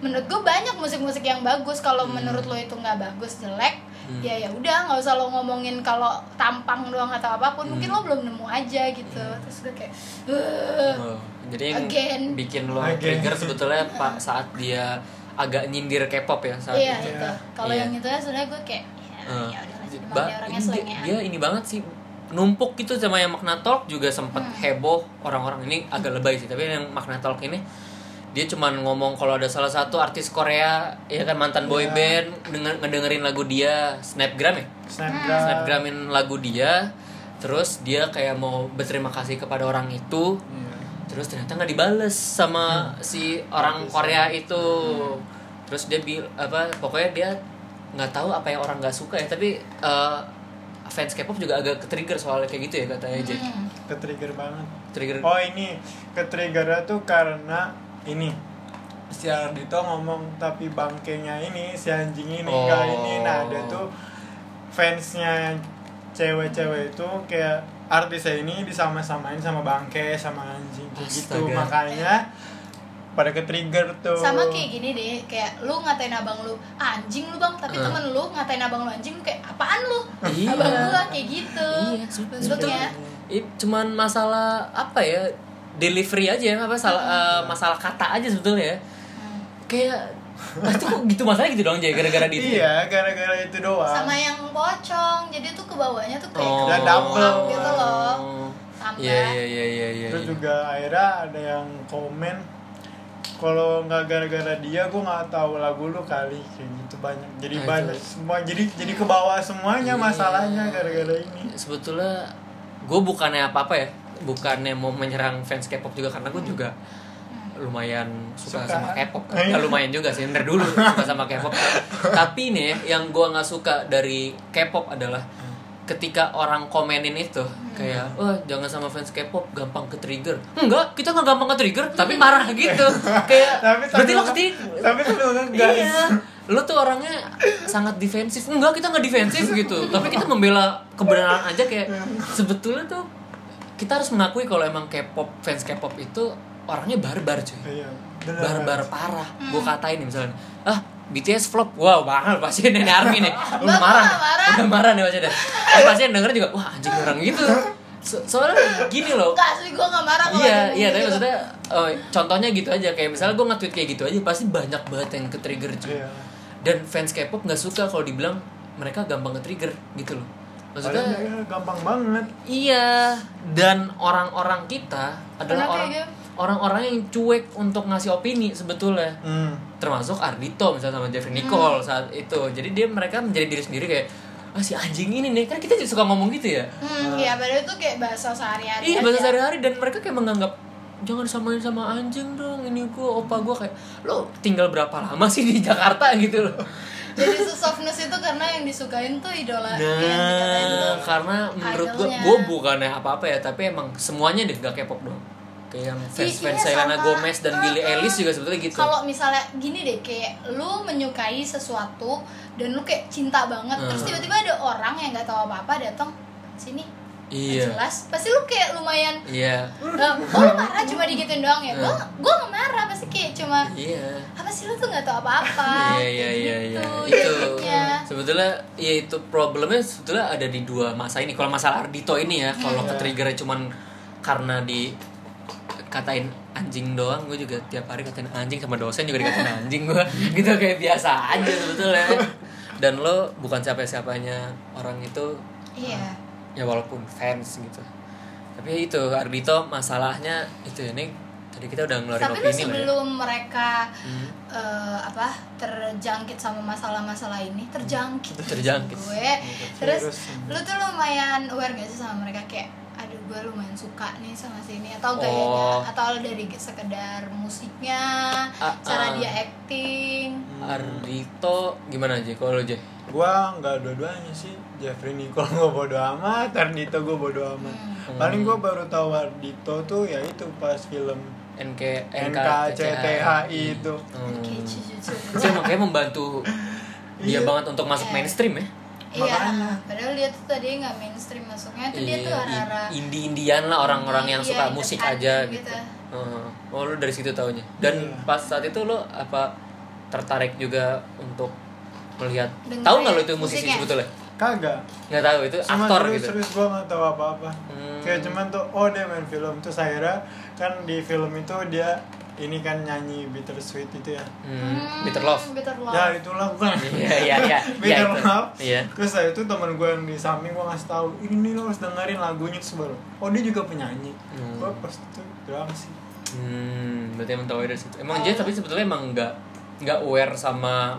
menurut gue banyak musik-musik yang bagus kalau Hmm. menurut lo itu nggak bagus jelek Hmm. ya ya udah nggak usah lo ngomongin kalau tampang doang atau apa pun mungkin Hmm. lo belum nemu aja gitu terus gue kayak "Ugh." Oh, jadi yang Again. bikin lo Again. trigger sebetulnya pak saat dia agak nyindir K-pop ya saat iya itu. gitu kalau Iya. yang itu ya sebenarnya gue kayak ya, Eh, ya sih ba- dia orangnya ini dia, selengean dia ini banget sih numpuk gitu sama yang Magna Talk juga sempat Hmm. heboh orang-orang ini agak lebay sih tapi yang Magna Talk ini dia cuman ngomong kalau ada salah satu artis Korea ya kan mantan boy Iya. band denger, ngedengerin lagu dia Snapgram ya Snapgram. Snapgramin lagu dia terus dia kayak mau berterima kasih kepada orang itu Iya. Terus ternyata nggak dibales sama si orang Korea itu. Terus dia bil apa pokoknya dia nggak tahu apa yang orang nggak suka ya. Tapi eh, fans K-pop juga agak ke-trigger soalnya kayak gitu ya katanya Jack Hmm. ke trigger banget. Trigger. Oh ini ke triggernya tuh karena ini. Si Ardito ngomong tapi bangkainya ini si anjing ini enggak Oh. ini. Nah dia tuh fansnya cewek-cewek itu kayak artisnya ini disama-samain sama bangke sama anjing kayak gitu. Makanya pada ke trigger tuh. Sama kayak gini deh kayak lu ngatain abang lu anjing lu bang. Tapi Eh. temen lu ngatain abang lu anjing lu kayak apaan lu? Iya. abang gua kayak gitu. Iya sebetulnya. Ini cuman masalah apa ya? Delivery aja ya apa salah eh, masalah kata aja sebetulnya ya. Hmm. kayak ah, itu kok gitu masalahnya gitu dong Jay gara-gara di iya gara-gara itu doang sama yang pocong jadi tuh kebawanya tuh kayak Oh. Dan double. gitu loh Oh. tambah Iya iya iya iya iya. Terus iya. juga akhirnya ada yang komen kalau nggak gara-gara dia gue nggak tahu lagu lu kali kayak gitu banyak jadi Nah, banyak itu. semua jadi jadi ke bawah semuanya Iya. masalahnya gara-gara ini Sebetulnya gue bukannya apa-apa ya, bukannya mau menyerang fans K-pop juga karena gue juga lumayan suka, Suka. sama K-pop. Iya. Nggak lumayan juga sih, dari dulu suka sama K-pop. Tapi nih yang gue nggak suka dari K-pop adalah ketika orang komenin itu kayak wah jangan sama fans K-pop gampang ke trigger enggak kita nggak gampang ke trigger tapi marah gitu kayak Tapi berarti lo ketik tapi kan Iya. Lu tuh orangnya sangat defensif. Enggak, kita nggak defensif gitu. Tapi kita membela kebenaran aja kayak sebetulnya tuh kita harus mengakui kalau emang K-pop fans K-pop itu orangnya barbar cuy. iya bener Barbar parah. Gue katain nih misalnya, ah BTS flop, wow banget pasti nenek army nih, udah marah, marah. udah marah nih pasti deh. Eh, pasti yang denger juga, wah anjing orang gitu. So- soalnya gini loh, enggak sih gue gak marah kalau Iya, iya, tapi gitu. maksudnya oh, contohnya gitu aja kayak misalnya gue nge-tweet kayak gitu aja pasti banyak banget yang ke-trigger cuy. iya Dan fans K-pop nggak suka kalau dibilang mereka gampang nge-trigger gitu loh. Maksudnya Padahal gampang banget iya dan orang-orang kita adalah kayak orang gitu? Orang-orang yang cuek untuk ngasih opini sebetulnya. hmm. Termasuk Ardito misalnya sama Jeffrey Nicole saat itu. Jadi dia mereka menjadi diri sendiri kayak ah si anjing ini nih kan kita juga suka ngomong gitu ya. hmm iya padahal itu kayak bahasa sehari-hari Iya aja. bahasa sehari-hari dan mereka kayak menganggap jangan samain sama anjing dong ini gua opa gua kayak lo tinggal berapa lama sih di Jakarta gitu loh. jadi softness itu karena yang disukain tuh idola yang Nah, tuh karena menurut gua idolnya. gua bukannya apa-apa ya, tapi emang semuanya deh gak K-pop dong. Kayak yang fans fans Iya, Selena. Gomez dan Billie Uh-uh. Eilish juga sebetulnya gitu. kalau misalnya gini deh kayak lu menyukai sesuatu dan lu kayak cinta banget terus Hmm. tiba-tiba ada orang yang nggak tahu apa-apa datang sini Iya. Jelas pasti lu kayak lumayan Iya. "Eh, oh lu marah cuma digituin doang ya gue Hmm. gue nggak marah pasti kayak cuma iya apa sih lu tuh nggak tahu apa-apa Iya iya iya iya. gitu Itu jadinya. sebetulnya ya itu problemnya sebetulnya ada di dua masa ini. Kalau masalah Ardito ini ya, kalau ke triggernya cuman karena di katain anjing doang, gue juga tiap hari katain anjing sama dosen juga dikatain anjing gue gitu kayak biasa aja sebetulnya dan lo bukan siapa-siapanya orang itu iya ya walaupun fans gitu tapi ya itu Ardito masalahnya itu ini tadi kita udah ngeluarin tapi opini lah ya. sebelum mereka Hmm. eh, apa terjangkit sama masalah-masalah ini terjangkit Terjangkit. gue terus Virus. lu tuh lumayan aware gak sih sama mereka kayak gue lumayan suka nih sama sini atau Oh. gayanya atau dari sekedar musiknya Ah, cara ah. dia acting Ardito gimana aja kalau lo aja gua nggak dua-duanya sih Jeffrey Nicole gua bodo amat Ardito gua bodo amat Hmm. paling gua baru tahu Ardito tuh ya itu pas film NK NKCTHI itu Hmm. Kayak membantu dia Iya. banget untuk masuk Iya. mainstream ya. Iya, Makanya. padahal dia tuh tadi nggak mainstream masuknya tuh dia tuh Iya, arah-arah indie indian lah orang-orang yang Iya, suka musik aja gitu. gitu. Heeh. Oh lu dari situ taunya. Dan Iya. pas saat itu lo apa tertarik juga untuk melihat Dengerin tahu nggak lo itu musisi musiknya? sebetulnya? kagak Nggak tahu itu cuma aktor serius gitu. serius gua nggak tahu apa-apa Hmm. kayak cuman tuh oh dia main film tuh akhirnya kan di film itu dia ini kan nyanyi bittersweet itu ya Hmm. Bitter Love. Bitter Love. ya itulah bukan Iya iya iya. Iya Bitter itu. Love Iya. terus saya itu teman gue yang di samping gue ngasih tahu ini nih lo harus dengerin lagunya terus baru oh dia juga penyanyi Hmm. gue pas itu doang sih Hmm, berarti emang tahu dari situ. Emang Oh. dia tapi sebetulnya emang nggak nggak aware sama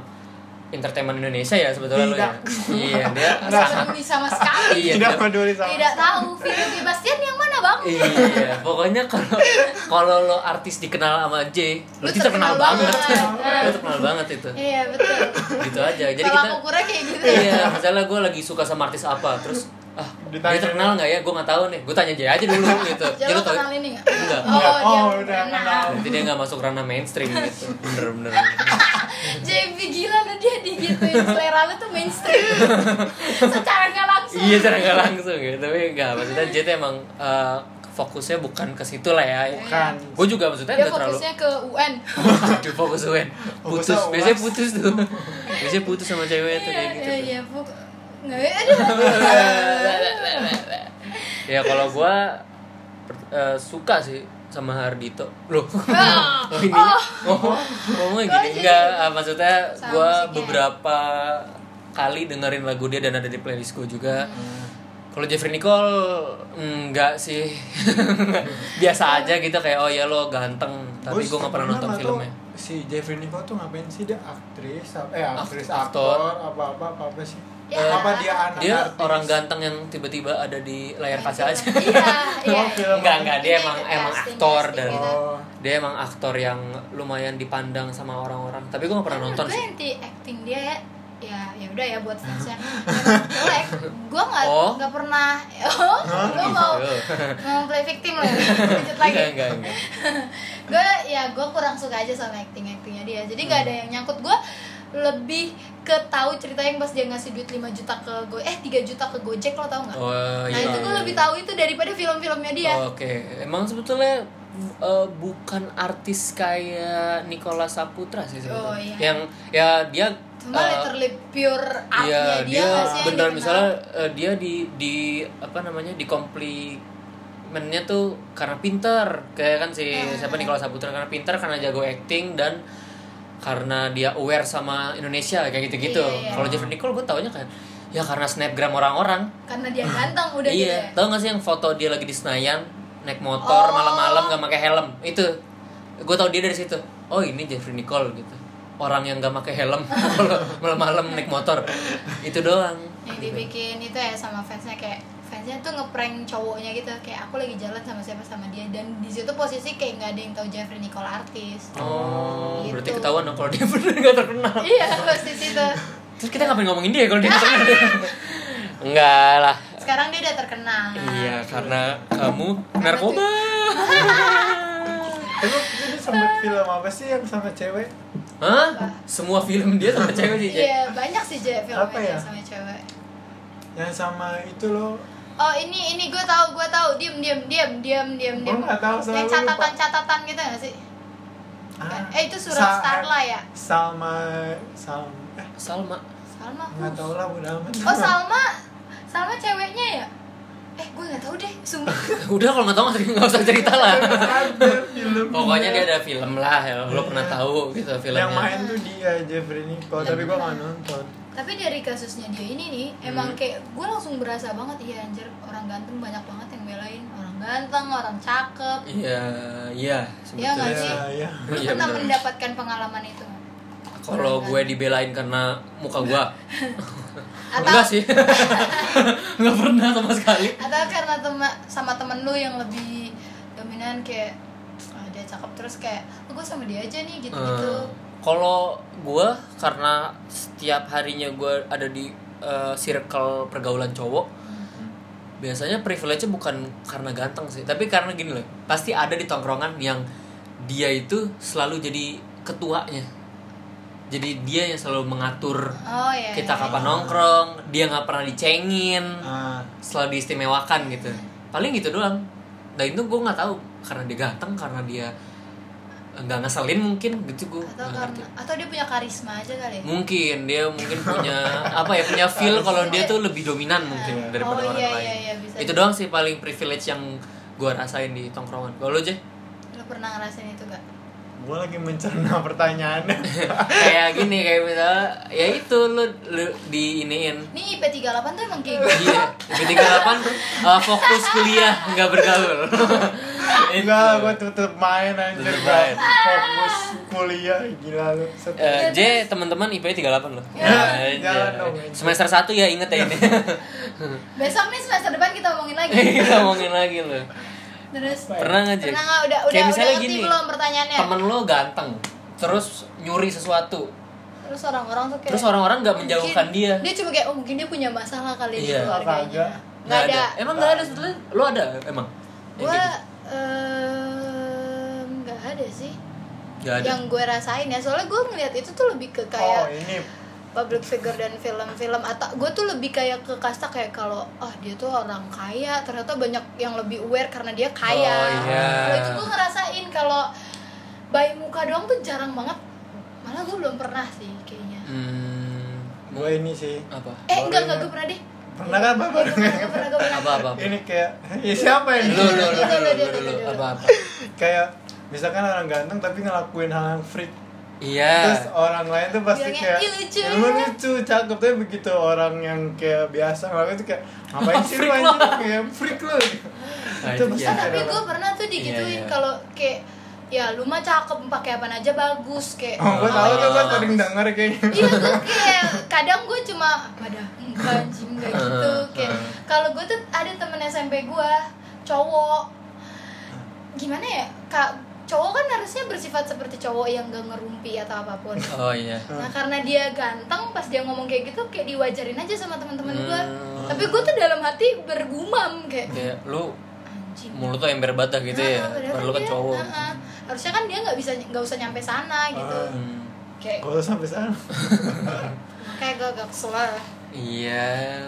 entertainment Indonesia ya sebetulnya lo ya. Tidak. Iya, dia Nggak peduli sama sekali Iya, tidak tidak- peduli sama tidak tahu Vino Sebastian yang mana bang Iya, pokoknya kalau kalau lo artis dikenal sama J, Lu berarti terkenal, terkenal banget. banget. lo terkenal banget itu. iya betul Gitu aja. Jadi kalau kita kayak gitu Iya, misalnya gue lagi suka sama artis apa, terus ah Ditanya. dia terkenal nggak ya? Gue nggak tahu nih. Gue tanya J aja dulu gitu. Jadi Jadi lo lo tau. kenal ini nggak? Enggak. Oh, Enggak. dia Oh, udah udah kenal. dia nggak masuk ranah mainstream gitu. Bener-bener. JB gila lo dia digituin selera lo tuh mainstream secara nggak langsung iya, cara nggak langsung gitu. Tapi nggak. Maksudnya J tuh emang eh, fokusnya bukan ke situ lah ya. bukan Gue juga maksudnya dia nggak terlalu fokusnya ke UN Aduh fokus UN Putus Fokusnya Biasanya UAS. putus tuh Biasanya putus sama cewek tuh kayak gitu iya tuh. iya pok nggak aduh Ya kalau gua per- eh, Suka sih sama Hardito. Loh. Oh. ini? Oh. Ngomongnya Oh, gini jadi- Enggak ah, Maksudnya Sama gua musiknya. beberapa Kali dengerin lagu dia Dan ada di playlist gua juga. Hmm. Kalau Jeffrey Nicole Enggak sih. Biasa aja gitu Kayak oh ya lo ganteng Tapi Gua gua gak pernah nonton nggak filmnya. si Jeffrey Nicole tuh ngapain sih? Dia aktris eh aktris aktor. aktor apa apa apa apa sih Ya. apa dia anak Dia artis? orang ganteng yang tiba-tiba ada di layar kaca aja iya iya Oh, film. Enggak, enggak, dia emang emang aktor gitu. dan oh dia emang aktor yang lumayan dipandang sama orang-orang. Tapi gue gak pernah nonton gue sih. anti acting dia ya ya ya udah ya buat fansnya jelek gue nggak Oh. nggak pernah oh gue mau Gitu. mau play victim loh lanjut lagi Enggak, enggak, enggak. gue ya gue kurang suka aja sama acting actingnya dia jadi nggak ada yang nyangkut gue lebih ke tahu cerita yang pas dia ngasih duit 5 juta ke go eh 3 juta ke Gojek lo tau nggak Oh, nah iya. itu gue lebih tahu itu daripada film-filmnya dia Oke, emang sebetulnya eh, bukan artis kayak Nicola Saputra sih sebetulnya. Oh, iya. Yang ya dia cuma literally pure artnya Iya, dia, dia dikenal? misalnya eh, dia di di apa namanya di komplimennya tuh karena pinter kayak kan si Ah. siapa Nicola Saputra karena pinter karena jago acting dan karena dia aware sama Indonesia kayak gitu-gitu. Iya, iya. Kalau Jeffrey Nicole gue taunya kan ya karena snapgram orang-orang. karena dia ganteng udah gitu iya, ya tau gak sih yang foto dia lagi di Senayan naik motor Oh. malam-malam gak pakai helm itu gue tau dia dari situ oh ini Jeffrey Nicole gitu orang yang gak pakai helm malam-malam naik motor itu doang yang dibikin itu ya sama fansnya kayak fansnya tuh ngeprank cowoknya gitu kayak aku lagi jalan sama siapa sama dia dan di situ posisi kayak nggak ada yang tahu Jeffrey Nicole artis Oh, Gitu. berarti ketahuan dong kalau dia bener gak terkenal. iya pasti situ Terus kita ngapain ngomongin dia kalau dia nggak terkenal? Enggak lah. sekarang dia udah terkenal Iya, karena kamu narkoba. Emang sempet film apa sih yang sama cewek? Hah? Semua film dia sama cewek sih, iya banyak sih Je filmnya Apa ya? sama cewek Yang sama itu loh. Oh ini ini gue tahu gue tahu. Diem diem diem diem diem diem. nggak tahu, soalnya yang catatan catatan gitu gak sih. Ah, eh itu surat Sa- Starla ya? Salma Salma. Eh, Salma. Salma nggak tahu lah udah amat. Oh Salma. Salma ceweknya ya? Eh gue nggak tahu deh sumpah. Udah kalau nggak tahu nggak usah cerita lah. Ada film. Pokoknya dia ada film lah ya. Lo pernah tahu gitu filmnya. yang main tuh dia Jeffrey Nicole tapi gua nggak nonton tapi dari kasusnya dia ini nih emang Hmm. kayak gue langsung berasa banget iya anjir orang ganteng banyak banget yang belain. Orang ganteng orang cakep. Iya iya Iya nggak sih? Iya, iya. Lu Iya, pernah bener. mendapatkan pengalaman itu? Kalau gue dibelain karena muka gue Atau- enggak sih. Nggak pernah sama sekali. Atau karena tema, sama temen lu yang lebih dominan kayak "Ah, dia cakep. Terus kayak oh, gue sama dia aja nih gitu gitu Eh, kalau gue karena setiap harinya gue ada di eh, circle pergaulan cowok biasanya privilege-nya bukan karena ganteng sih tapi karena gini loh pasti ada di tongkrongan yang dia itu selalu jadi ketuanya. Jadi dia yang selalu mengatur oh iya kita iya. kapan nongkrong dia nggak pernah dicengin ah. selalu diistimewakan gitu. Paling gitu doang. Dan itu gue nggak tahu karena dia ganteng karena dia nggak ngeselin mungkin gitu gue atau karena atau dia punya karisma aja kali ya? mungkin dia mungkin punya apa ya punya feel kalau dia tuh lebih dominan mungkin daripada oh orang iya lain. iya iya bisa itu doang sih paling privilege yang gue rasain di tongkrongan. Kalau lo aja lu pernah ngerasain itu gak gua lagi mencerna pertanyaannya kayak gini kayak misalnya ya itu lo, lo di iniin Nih IP 38 tuh emang kayak gitu Iya, B38 tuh uh, fokus kuliah nggak bergaul. enggak gua tutup main anjir Tutup main. fokus kuliah gila lu Eh, J teman-teman IP 38 loh. Ya, Aja. dong. Semester 1 ya inget ya ini. Besok nih semester depan kita omongin lagi Kita ngomongin lagi loh. Terus Pernah nggak J? Pernah nggak? Udah, udah, Kayak udah misalnya ngerti gini. belum pertanyaannya? Temen lo ganteng, terus nyuri sesuatu. Terus orang-orang tuh kayak Terus orang-orang nggak menjauhkan mungkin dia. Dia cuma kayak, oh mungkin dia punya masalah kali di Iya. keluarganya. Nggak ada Emang nggak ada sebetulnya? Lo ada emang? Gue kayak nggak ada sih gitu? Nggak ada. Yang gue rasain ya Soalnya gue ngeliat itu tuh lebih ke oh kayak ini public figure dan film-film atau gue tuh lebih kayak ke kasta kayak kalau ah dia tuh orang kaya ternyata banyak yang lebih aware karena dia kaya Oh, iya. kalau itu gue ngerasain kalau bayi muka doang tuh jarang banget malah gue belum pernah sih kayaknya Hmm, gua ini sih apa? eh Boleh enggak enggak nggak? gue pernah deh pernah kan bapak gue pernah gue pernah gue pernah Apa apa? apa? ini kayak ya siapa ini Lu, lu, lu, Dulu, lu, dulu, lu, dulu, lu, dulu. apa apa? kayak misalkan orang ganteng tapi ngelakuin hal yang freak Iya. terus orang lain tuh pasti Bilangnya, kayak "Ih, lucu." "Emang lucu cakep tapi begitu orang yang kayak biasa ngelakuin tuh kayak ngapain sih lu lo. kayak freak lu Nah, itu pasti iya. Ah, tapi gue pernah tuh digituin Iya, iya. kalau kayak ya lu mah cakep pakai apa aja bagus kayak oh gue tahu tuh gue sering denger kayaknya iya gue kayak kadang gue cuma pada anjing enggak gitu kayak kalau gue tuh ada temen SMP gue cowok gimana ya kak cowok kan harusnya bersifat seperti cowok yang gak ngerumpi atau apa pun Oh iya. nah karena dia ganteng pas dia ngomong kayak gitu kayak diwajarin aja sama teman-teman gue Hmm. tapi gue tuh dalam hati bergumam kayak Kayak lu anjing mulut tuh ember bata gitu ya. Nah, padahal Padahal lu kan dia- cowok. nah, harusnya kan dia nggak bisa nggak usah nyampe sana gitu Ah. Hmm. kayak kalau sampai sana kayak gue agak kesel lah. Iya,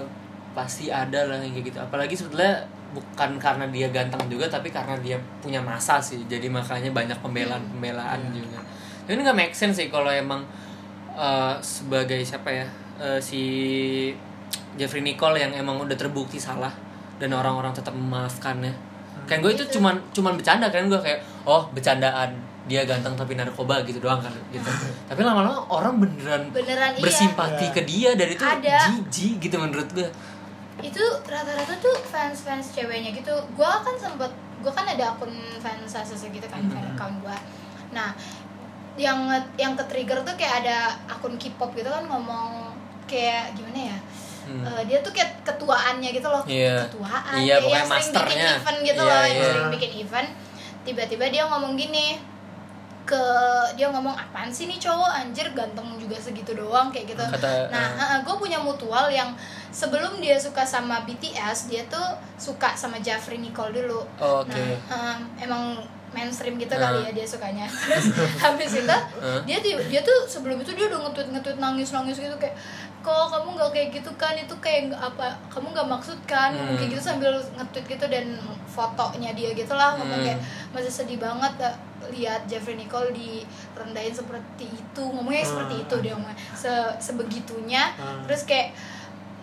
pasti ada lah yang kayak gitu. Apalagi sebetulnya bukan karena dia ganteng juga, tapi karena dia punya masa sih. Jadi makanya banyak pembelaan-pembelaan Iya. juga. Ini nggak make sense sih kalau emang eh, sebagai siapa ya eh, si Jeffrey Nicole yang emang udah terbukti salah dan orang-orang tetap memaafkannya. Kan gue itu Itu. cuman cuman bercanda kan gue kayak oh bercandaan dia ganteng tapi narkoba gitu doang kan gitu. tapi lama-lama orang beneran beneran iya bersimpati Iya. ke dia dan itu jijik gitu menurut gue itu rata-rata tuh fans fans ceweknya gitu. Gue kan sempet gue kan ada akun fans ACC gitu kan fan account gue nah yang yang ke trigger tuh kayak ada akun K-pop gitu kan ngomong kayak gimana ya? Hmm. Eh, dia tuh kayak ketuaannya gitu loh. Iya. ketuaan. Kayak Iya, pokoknya yang sering bikin event gitu Iya, loh yang iya. sering bikin event. Tiba-tiba dia ngomong gini ke dia ngomong apaan sih nih cowok? Anjir ganteng juga segitu doang kayak gitu. Kata, nah gue punya mutual yang sebelum dia suka sama BTS dia tuh suka sama Jeffrey Nicole dulu. Oh, oke. nah eh, emang mainstream gitu Ah. kali ya dia sukanya. Terus habis itu dia di- dia tuh sebelum itu dia udah nge-tweet nge-tweet nangis nangis gitu kayak kok kamu nggak kayak gitu kan? Itu kayak apa kamu nggak maksud kan? Ngomong kayak gitu sambil nge-tweet gitu dan fotonya dia gitu lah ngomong Hmm. kayak masih sedih banget eh, lihat Jeffrey Nicole direndahin seperti itu. Ngomongnya seperti itu dia ngomongnya se- sebegitunya. Hmm. terus kayak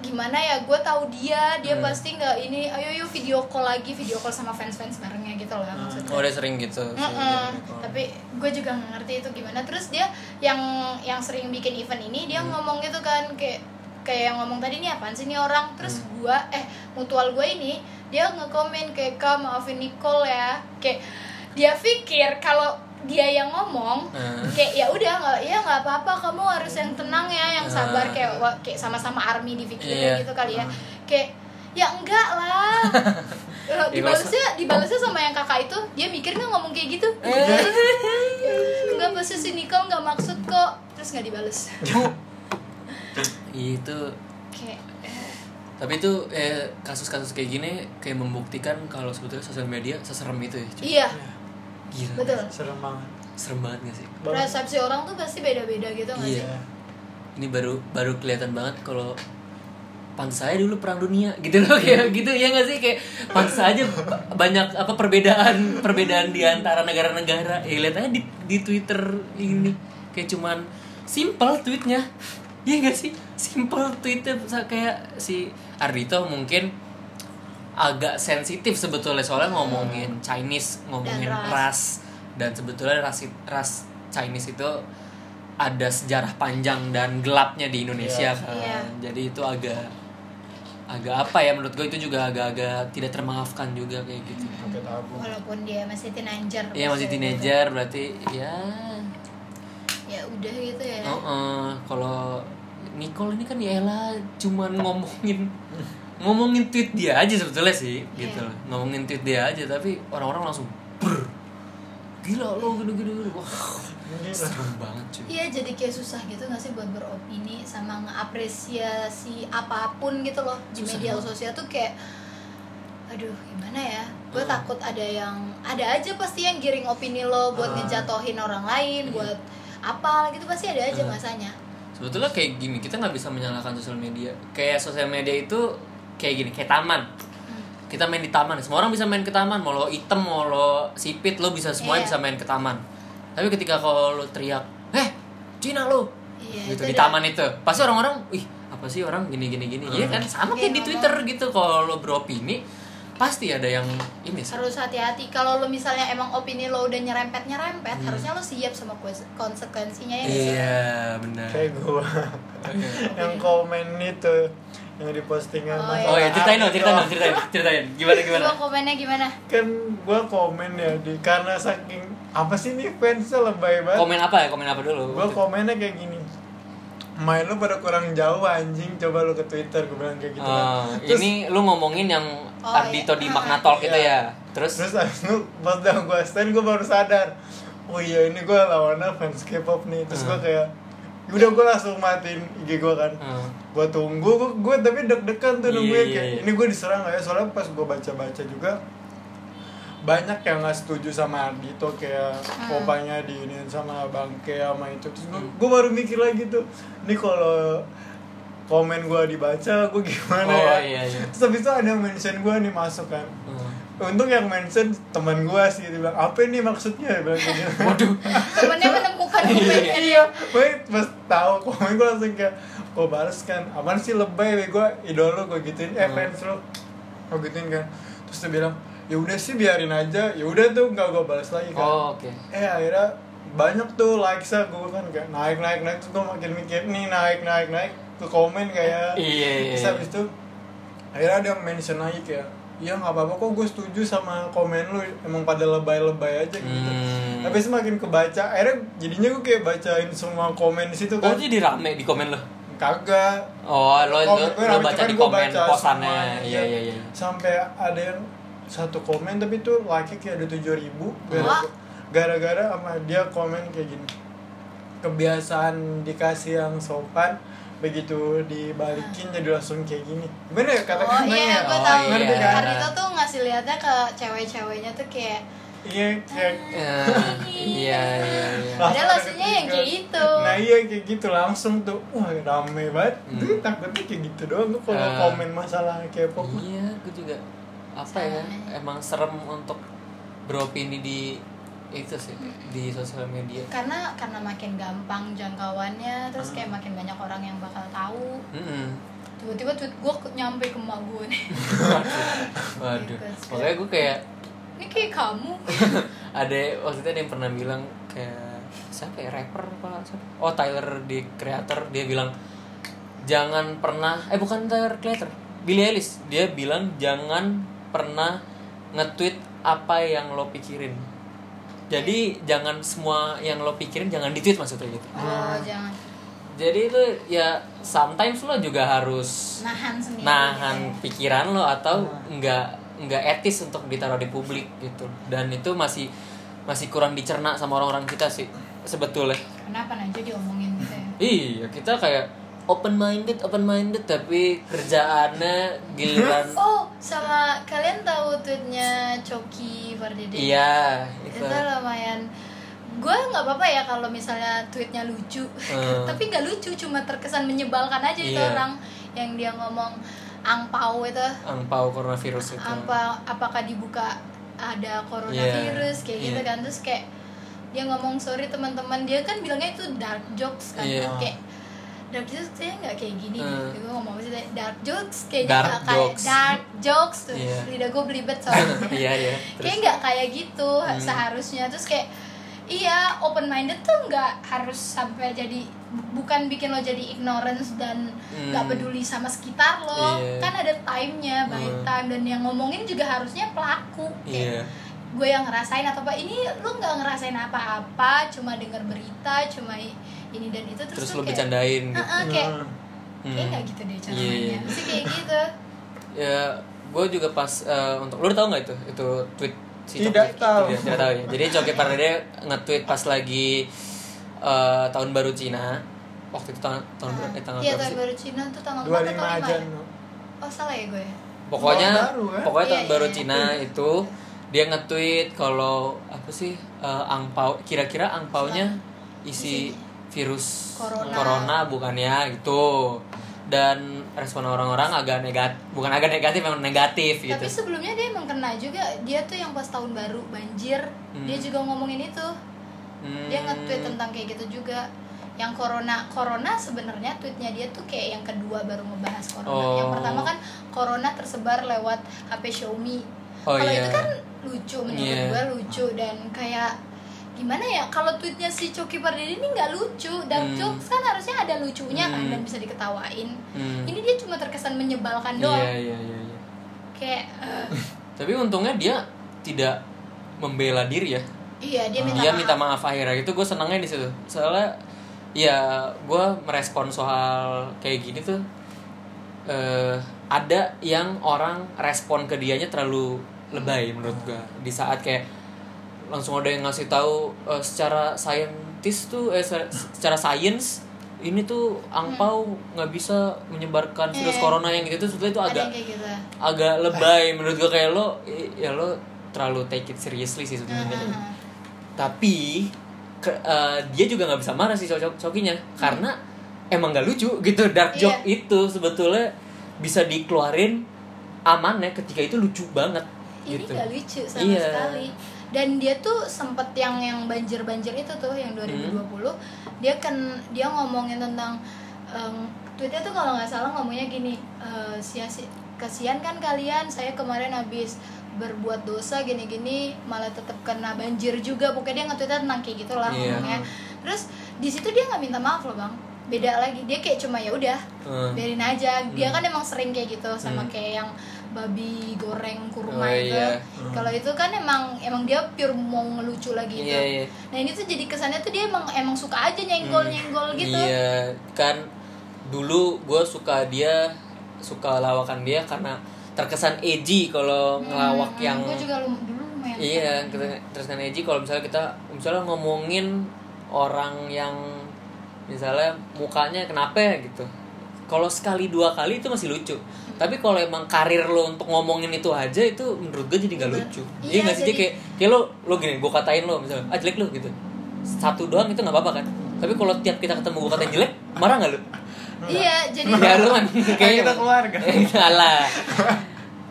gimana ya gue tahu dia dia Hmm. pasti nggak ini ayo yuk video call lagi video call sama fans fans barengnya gitu lah maksudnya oh dia sering gitu. Jeffrey Nicole. tapi gue juga nggak ngerti itu gimana terus dia yang yang sering bikin event ini dia Hmm. ngomong gitu kan kayak kayak yang ngomong tadi nih apaan sih nih orang terus Hmm. gua eh mutual gue ini dia ngekomen kayak kak maafin Nicole ya kayak dia pikir kalau dia yang ngomong Hmm. kayak ya udah nggak ya nggak apa-apa kamu harus yang tenang ya yang sabar Hmm. kayak wah, kayak sama-sama army dipikirin Iya. gitu kali ya. Kayak ya enggak lah. Eh, dibalasnya dibalasnya sama yang kakak itu dia mikir nggak ngomong kayak gitu. Enggak pasti si Nicole nggak maksud kok. Terus nggak dibales. Itu. Kayak eh, tapi itu eh, kasus-kasus kayak gini kayak membuktikan kalau sebetulnya sosial media seserem itu ya cuy. iya gila betul. serem banget. Serem banget gak sih? Persepsi orang tuh pasti beda-beda gitu nggak Iya. sih? Ini baru baru kelihatan banget kalau pantas saya dulu perang dunia gitu loh kayak gitu ya nggak sih? Kayak pantas aja ba- banyak apa perbedaan perbedaan di antara negara-negara ya lihat aja di, di Twitter ini. Kayak cuman simple tweetnya. Ya nggak sih? Simple tweetnya kayak si Ardito mungkin agak sensitif sebetulnya soalnya ngomongin Chinese ngomongin Dan ras. ras. Dan sebetulnya ras ras Chinese itu ada sejarah panjang dan gelapnya di Indonesia Iya. kan. Iya. jadi itu agak agak apa ya menurut gue itu juga agak-agak tidak termaafkan juga kayak gitu. Tabu walaupun dia masih teenager Iya masih teenager berarti ya. Ya udah gitu ya. Oh, eh, kalau Nicole ini kan ya cuman ngomongin ngomongin tweet dia aja sebetulnya sih Iya. gitu loh. ngomongin tweet dia aja tapi orang-orang langsung brr gila lo gini-gini wah Gila. serem banget cuy Iya jadi kayak susah gitu gak sih buat beropini sama ngeapresiasi apa pun gitu loh di Susah media banget. sosial tuh kayak aduh gimana ya gue Hmm. takut ada yang ada aja pasti yang giring opini lo buat Hmm. ngejatohin orang lain buat apa gitu pasti ada aja Hmm. masanya sebetulnya kayak gini kita nggak bisa menyalahkan sosial media kayak sosial media itu kayak gini kayak taman. Hmm. kita main di taman semua orang bisa main ke taman mau lo item mau lo sipit lo bisa semuanya Iya. bisa main ke taman. Tapi ketika kalau lo teriak eh Cina lo! Iya, gitu itu di dah. taman itu. Pasti orang-orang ih apa sih orang gini gini gini? Iya kan sama kayak di ngomong. Twitter gitu kalau lo beropini pasti ada yang ini sih. Harus hati-hati. Kalau lo misalnya emang opini lo udah nyerempet nyerempet Hmm. harusnya lo siap sama konsekuensinya ya iya benar. Kayak gua. Yang komen itu yang di postingan Oh, masalah oh ya ceritain dong ceritain dong ceritain ceritain. Gimana gimana? Coba komennya gimana? Kan gua komen ya di karena saking apa sih nih fansnya lebay banget? Komen apa ya? Komen apa dulu? Gua komennya kayak gini. Main lu pada kurang jauh anjing. Coba lu ke twitter gue bilang kayak gitu Ah, kan. Terus- ini lu ngomongin yang Oh, Ardito iya. di Magna Talk itu Iya. ya. Terus, terus abis itu pas udah gue stand gue baru sadar. Oh iya ini gue lawannya fans K-pop nih. Terus gue Hmm. kayak udah gue langsung matiin IG gue kan. Hmm. Gue tunggu gue, gue tapi deg-degan tuh Iya, nungguin iya, kayak iya. ini gue diserang gak ya soalnya pas gue baca-baca juga banyak yang nggak setuju sama Ardito kayak Hmm. opanya di ini sama Bangke sama itu terus gue, gue baru mikir lagi tuh ini kalau komen gue dibaca gue gimana Oh, ya iya, iya. terus habis itu ada yang mention gue nih masuk kan Hmm. Untung yang mention teman gua sih dia bilang apa ini maksudnya dia bilang gitu. Waduh. temennya menemukan komennya iya, gue pas tahu komen gue langsung kayak gue balas kan, apaan sih lebay gue idol lu gue gituin, eh Hmm. fans lu gue gituin kan, terus dia bilang ya udah sih biarin aja, ya udah tuh nggak gue balas lagi kan, Oh, oke. eh akhirnya banyak tuh likesnya. Gue kan kayak naik naik naik terus gue makin mikir nih naik naik naik. Ke komen kayak. Iya, iya. terus habis itu akhirnya ada yang mention lagi kayak iya nggak apa-apa kok gue setuju sama komen lu. Emang pada lebay-lebay aja gitu. Hmm. tapi semakin kebaca akhirnya jadinya gue kayak bacain semua komen di situ Oh, kan. jadi rame di komen lo. Kagak. Oh, lo itu Komen gue lo rame, baca cuman di gue komen baca posannya. Iya, iya, iya. sampai ada yang satu komen tapi tuh like kayak ada tujuh ribu. Gara-gara sama dia komen kayak gini. Kebiasaan dikasih yang sopan begitu dibalikin jadi langsung kayak gini. Gimana ya oh kata-katanya iya gue Oh, tahu. Iya. Ngerti kan? Ardito tuh ngasih liatnya ke cewek-ceweknya tuh kayak iya kayak Ya, iya iya iya Padahal aslinya yang kayak gitu. nah iya kayak gitu langsung tuh wah rame banget Hmm. Gue takutnya kayak gitu doang tuh kalau Ah. komen masalah K-pop mah. iya gue juga apa ya emang serem untuk beropini di itu sih di sosial media Karena karena makin gampang jangkauannya, terus kayak makin banyak orang yang bakal tahu. Mm-mm. Tiba-tiba tweet gue nyampe ke emak gue nih. waduh Gitu, makanya gue kayak Ini kayak kamu. ada waktu itu ada yang pernah bilang kayak siapa ya rapper apa siapa? oh Tyler di creator dia bilang jangan pernah eh bukan Tyler creator Billie Eilish dia bilang jangan pernah nge-tweet apa yang lo pikirin jadi jangan semua yang lo pikirin jangan di-tweet maksudnya gitu Oh, jangan jadi itu ya sometimes lo juga harus nahan sendiri. nahan ya. pikiran lo atau enggak enggak etis untuk ditaruh di publik gitu dan itu masih masih kurang dicerna sama orang-orang kita sih sebetulnya Kenapa aja diomongin gitu ya? iya kita kayak open minded open minded tapi kerjaannya giliran Oh, sama kalian tahu tweetnya Coki Fardede? iya itu Itu lumayan gue nggak apa-apa ya kalau misalnya tweetnya lucu Hmm. tapi nggak lucu cuma terkesan menyebalkan aja itu Iya. orang yang dia ngomong angpau itu angpau coronavirus itu apa apakah dibuka ada coronavirus Iya, kayak gitu iya. kan terus kayak dia ngomong sorry teman-teman dia kan bilangnya itu dark jokes kan Iya. kayak dark jokes saya nggak kayak gini Hmm. gue ngomong sih dark jokes kayaknya Dark nggak kayak jokes. dark jokes tuh Iya. lidah gue belibet soalnya iya iya kayak nggak kayak gitu Hmm. seharusnya terus kayak iya open minded tuh nggak harus sampai jadi bu- bukan bikin lo jadi ignorance dan nggak Hmm. peduli sama sekitar lo. Iya. kan ada time-nya by Hmm. time. Dan yang ngomongin juga harusnya pelaku. Iya. Kayak, gue yang ngerasain atau apa. Ini lu nggak ngerasain apa-apa cuma dengar berita cuma ini dan itu. Terus, terus lo kayak bercandain gitu. "Ah, ah," kayak Hmm. kayak nggak gitu deh Iya, mainnya iya. Mesti kayak gitu. Ya gue juga pas eh, untuk lu udah tau nggak itu? Itu tweet si Tidak Coki? tahu. tidak, tidak tahu ya jadi Coki Pardede nge-tweet pas lagi eh, tahun baru Cina waktu itu tahun tahun berapa eh, tanggal iya berapa tahun sih baru Cina tuh tanggal 25 4 atau 5 aja ya? oh salah ya gue ya pokoknya baru, kan? pokoknya Iya, tahun iya, baru iya. Cina itu dia nge-tweet kalau apa sih eh, angpau kira-kira angpaunya isi virus Corona. bukannya gitu dan respon orang-orang agak negatif bukan agak negatif memang negatif gitu Tapi sebelumnya dia emang kena juga. Dia tuh yang pas tahun baru banjir, Hmm. dia juga ngomongin itu. Dia Hmm. nge-tweet tentang kayak gitu juga. Yang corona, corona sebenarnya tweetnya dia tuh kayak yang kedua baru ngebahas corona. Oh. Yang pertama kan corona tersebar lewat HP Xiaomi. Oh, Kalau iya. itu kan lucu menurut Iya. gue lucu dan kayak gimana ya kalau tweetnya si Coki Pardede ini nggak lucu dan Hmm. jokes kan harusnya ada lucunya kan Hmm. dan bisa diketawain Hmm. ini dia cuma terkesan menyebalkan doang Iya iya iya. iya. kayak eh, Tapi untungnya dia tidak membela diri ya. iya dia minta dia maaf. minta maaf akhirnya itu gue senangnya di situ. Soalnya ya gue merespon soal kayak gini tuh eh ada yang orang respon ke dianya terlalu lebay menurut gue di saat kayak langsung ada yang ngasih tahu eh, secara saintis tuh eh se- secara sains ini tuh angpau nggak bisa menyebarkan virus Eh. corona yang gitu. Tuh sebetulnya itu agak gitu. agak lebay menurut gue kayak lo ya lo terlalu take it seriously sih sebenarnya Hahaha. tapi ke- eh, dia juga nggak bisa marah sih cowok cokinya karena emang nggak lucu gitu dark Iya. joke itu sebetulnya bisa dikeluarin aman ya ketika itu lucu banget ini gitu. gak lucu sama Iya. sekali dan dia tuh sempet yang yang banjir banjir itu tuh yang 2020 dia kan dia ngomongin tentang em, tweetnya tuh kalau nggak salah ngomongnya gini eh, sia kasihan kan kalian saya kemarin habis berbuat dosa gini-gini malah tetap kena banjir juga pokoknya dia nge-tweetnya tentang kayak gitu lah Iya. ngomongnya terus di situ dia nggak minta maaf loh bang beda lagi dia kayak cuma ya udah Hmm. biarin aja dia Hmm. kan emang sering kayak gitu sama Hmm. kayak yang babi goreng kurma Oh, itu iya. kalau itu kan emang emang dia pure mau ngelucu lagi gitu Iya, iya. nah ini tuh jadi kesannya tuh dia emang emang suka aja nyenggol nyenggol gitu Iya, kan dulu gue suka dia, suka lawakan dia karena terkesan edgy kalau ngelawak yang gue Hmm, juga lum- dulu lumayan iya, kita- terkesan edgy kalau misalnya kita misalnya ngomongin orang yang misalnya mukanya kenapa ya gitu. Kalau sekali dua kali itu masih lucu. Tapi kalau emang karir lo untuk ngomongin itu aja itu menurut gue jadi nggak lucu. Iya, iya nggak sih? Jadi- kayak kayak lo lo gini gue katain lo misalnya ah jelek lo gitu. Satu doang itu nggak apa-apa kan? Tapi kalau tiap kita ketemu gue katain jelek marah nggak lo iya jadi ya lo kan kayaknya. Kita keluarga. Alah.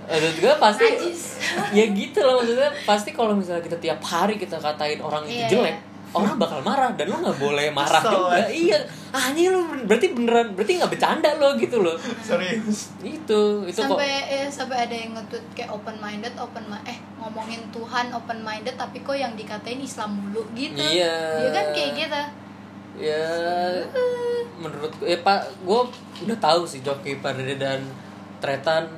Menurut gue pasti Najis. ya gitu loh maksudnya. Pasti kalau misalnya kita tiap hari kita katain orang itu Iya, jelek orang bakal marah dan lo nggak boleh marah Kesel, juga. eh. iya. Ah ini lo berarti beneran berarti nggak bercanda lo gitu loh. Serius? Itu itu kok. Sampai eh, sampai ada yang nge-tweet kayak open minded open mi- eh ngomongin Tuhan open minded tapi kok yang dikatain Islam mulu gitu. Iya. Dia kan kayak gitu. Ya menurut gue ya pak gue udah tahu sih Joki Pardede dan Tretan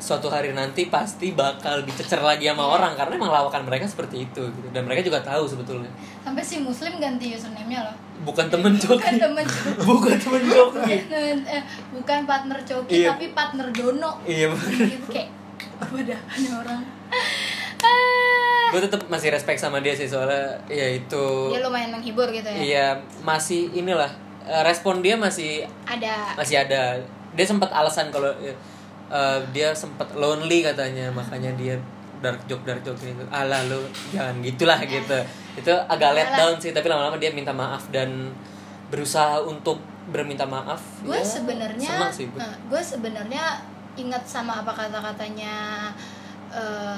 suatu hari nanti pasti bakal dicecer lagi sama Iya. orang karena emang lawakan mereka seperti itu gitu. Dan mereka juga tahu sebetulnya. Sampai si muslim ganti username-nya loh. Bukan temen Joki. bukan temen bukan temen Joki. Eh, bukan partner Coki Iya. tapi partner Dono iya gitu kayak apa dah ini orang. Gue tetap masih respect sama dia sih soalnya ya itu dia lumayan menghibur gitu ya? Iya masih inilah eh, respon dia masih ada. masih ada. Dia sempat alasan kalau eh, dia sempat lonely katanya makanya dia dark joke dark joke gitu. Alah lu jangan gitulah gitu. Itu agak let down sih tapi lama-lama dia minta maaf dan berusaha untuk berminta maaf. Gue Ya, sebenarnya gue eh, sebenarnya ingat sama apa kata-katanya eh,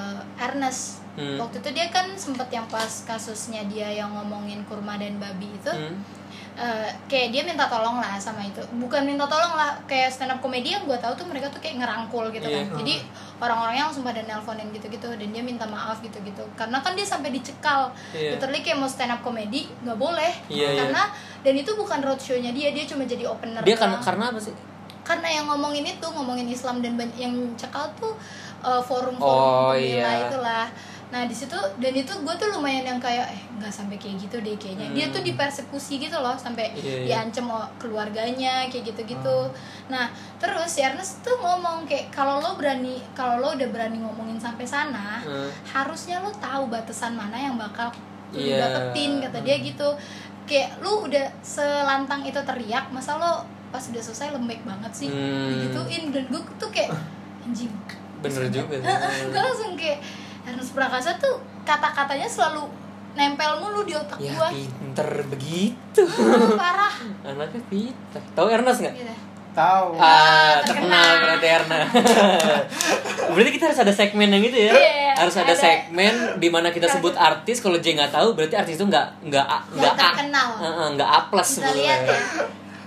Ernest Hmm. waktu itu dia kan sempet yang pas kasusnya dia yang ngomongin kurma dan babi itu Hmm. eh, kayak dia minta tolong lah sama itu bukan minta tolong lah kayak stand up komedi yang gue tahu tuh mereka tuh kayak ngerangkul gitu Iya. kan jadi orang-orangnya langsung pada nelponin gitu-gitu dan dia minta maaf gitu-gitu karena kan dia sampai dicekal Iya. literally kayak mau stand up komedi nggak boleh Iya, iya. karena dan itu bukan roadshow-nya dia dia cuma jadi opener dia kan karena apa sih karena yang ngomongin itu ngomongin Islam dan yang cekal tuh uh, forum-forum Oh, pembela iya. itulah nah di situ dan itu gue tuh lumayan yang kayak eh nggak sampai kayak gitu deh kayaknya dia Hmm. tuh dipersekusi gitu loh sampai Iya, iya. diancem keluarganya kayak gitu-gitu nah terus si Ernest tuh ngomong kayak kalau lo berani kalau lo udah berani ngomongin sampai sana Hmm. harusnya lo tahu batasan mana yang bakal lo Iya. dapetin kata dia gitu kayak lu udah selantang itu teriak masa lo pas udah selesai lembek banget sih Hmm. digituin dan gue tuh kayak anjing bener juga gue langsung kayak Ernest Prakasa tuh kata-katanya selalu nempel mulu di otak ya gue pinter begitu parah anaknya pinter tahu Ernest nggak gitu. tahu Ah, terkenal. terkenal berarti Erna. berarti kita harus ada segmen yang itu ya. Iya, harus ada, ada. segmen di mana kita sebut artis. Kalau J nggak tahu, berarti artis itu nggak nggak nggak A, terkenal. Heeh, nggak A plus Bisa lihat ya.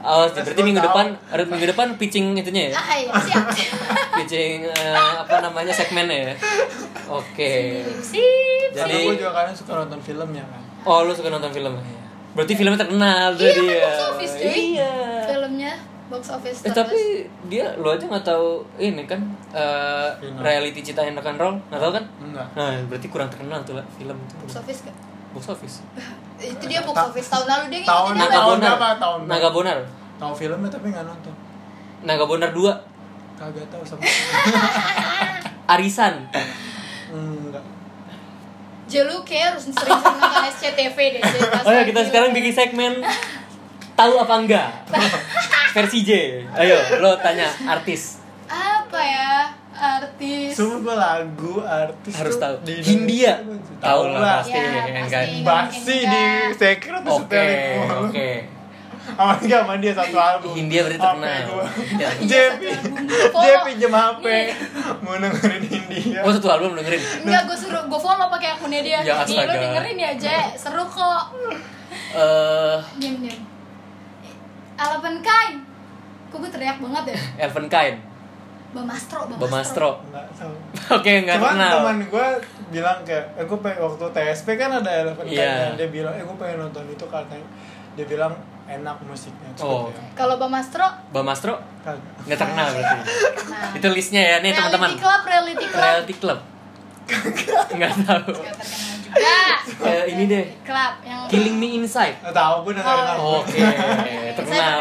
Oh, berarti minggu tahu. depan minggu depan pitching itunya ya. ah iya siap Pitching eh, apa namanya segmennya ya. Oke. sip Jadi- jadi gue juga kadang suka nonton filmnya kan Oh, lu suka nonton film? Berarti filmnya terkenal tuh iya kan dia. box office cuy Iya. filmnya box office Eh terus tapi dia lo aja nggak tahu ini kan eh, Film. reality cita yang rock and roll nggak tahu kan? enggak Nah berarti kurang terkenal tuh lah film itu. box office gak Box office. itu dia box office tahun lalu dia tahun ngikutin Naga apa? tahun? Tahun? Naga Bonar. tahu filmnya tapi nggak nonton Naga Bonar 2. kagak tahu sama Arisan. enggak Jel lu kayak harus sering-sering nonton SCTV deh Oh ya kita sekarang bikin segmen tahu apa enggak versi J. Ayo lo tanya artis artis. Sumpah gue lagu artis harus tahu. di Hindia. Tahu lah pasti Ya, pasti. kan. Basi di tuh Oke oke. sama dia sama dia satu album. Hindia berarti terkenal. Jepi dia pinjam HP mau dengerin Hindia Oh satu album dengerin. Enggak, gue suruh, gue follow pakai akunnya dia. Ya, Nih, lo dengerin ya, Je Seru kok. Eh Diam, diam. Eleven Kind. Kok gue teriak banget ya? Elven Kain, Bamastro, Bamastro, Bamastro. nggak tahu Oke nggak Cuman kenal. teman gue bilang kayak, eh gue pengen waktu TSP kan ada Eleven kan. dia bilang, eh gue pengen nonton itu katanya dia bilang enak musiknya Oh. coba ya. Kalau Bamastro Bamastro Kagak. nggak terkenal berarti. Nah Itu listnya ya nih teman-teman. Reality Club, Reality Club Reality Club. Nggak tahu. Juga Eh, ini deh. Club yang Killing Me Inside. Nggak tahu gue dengerin Oh. lagu Oke, terkenal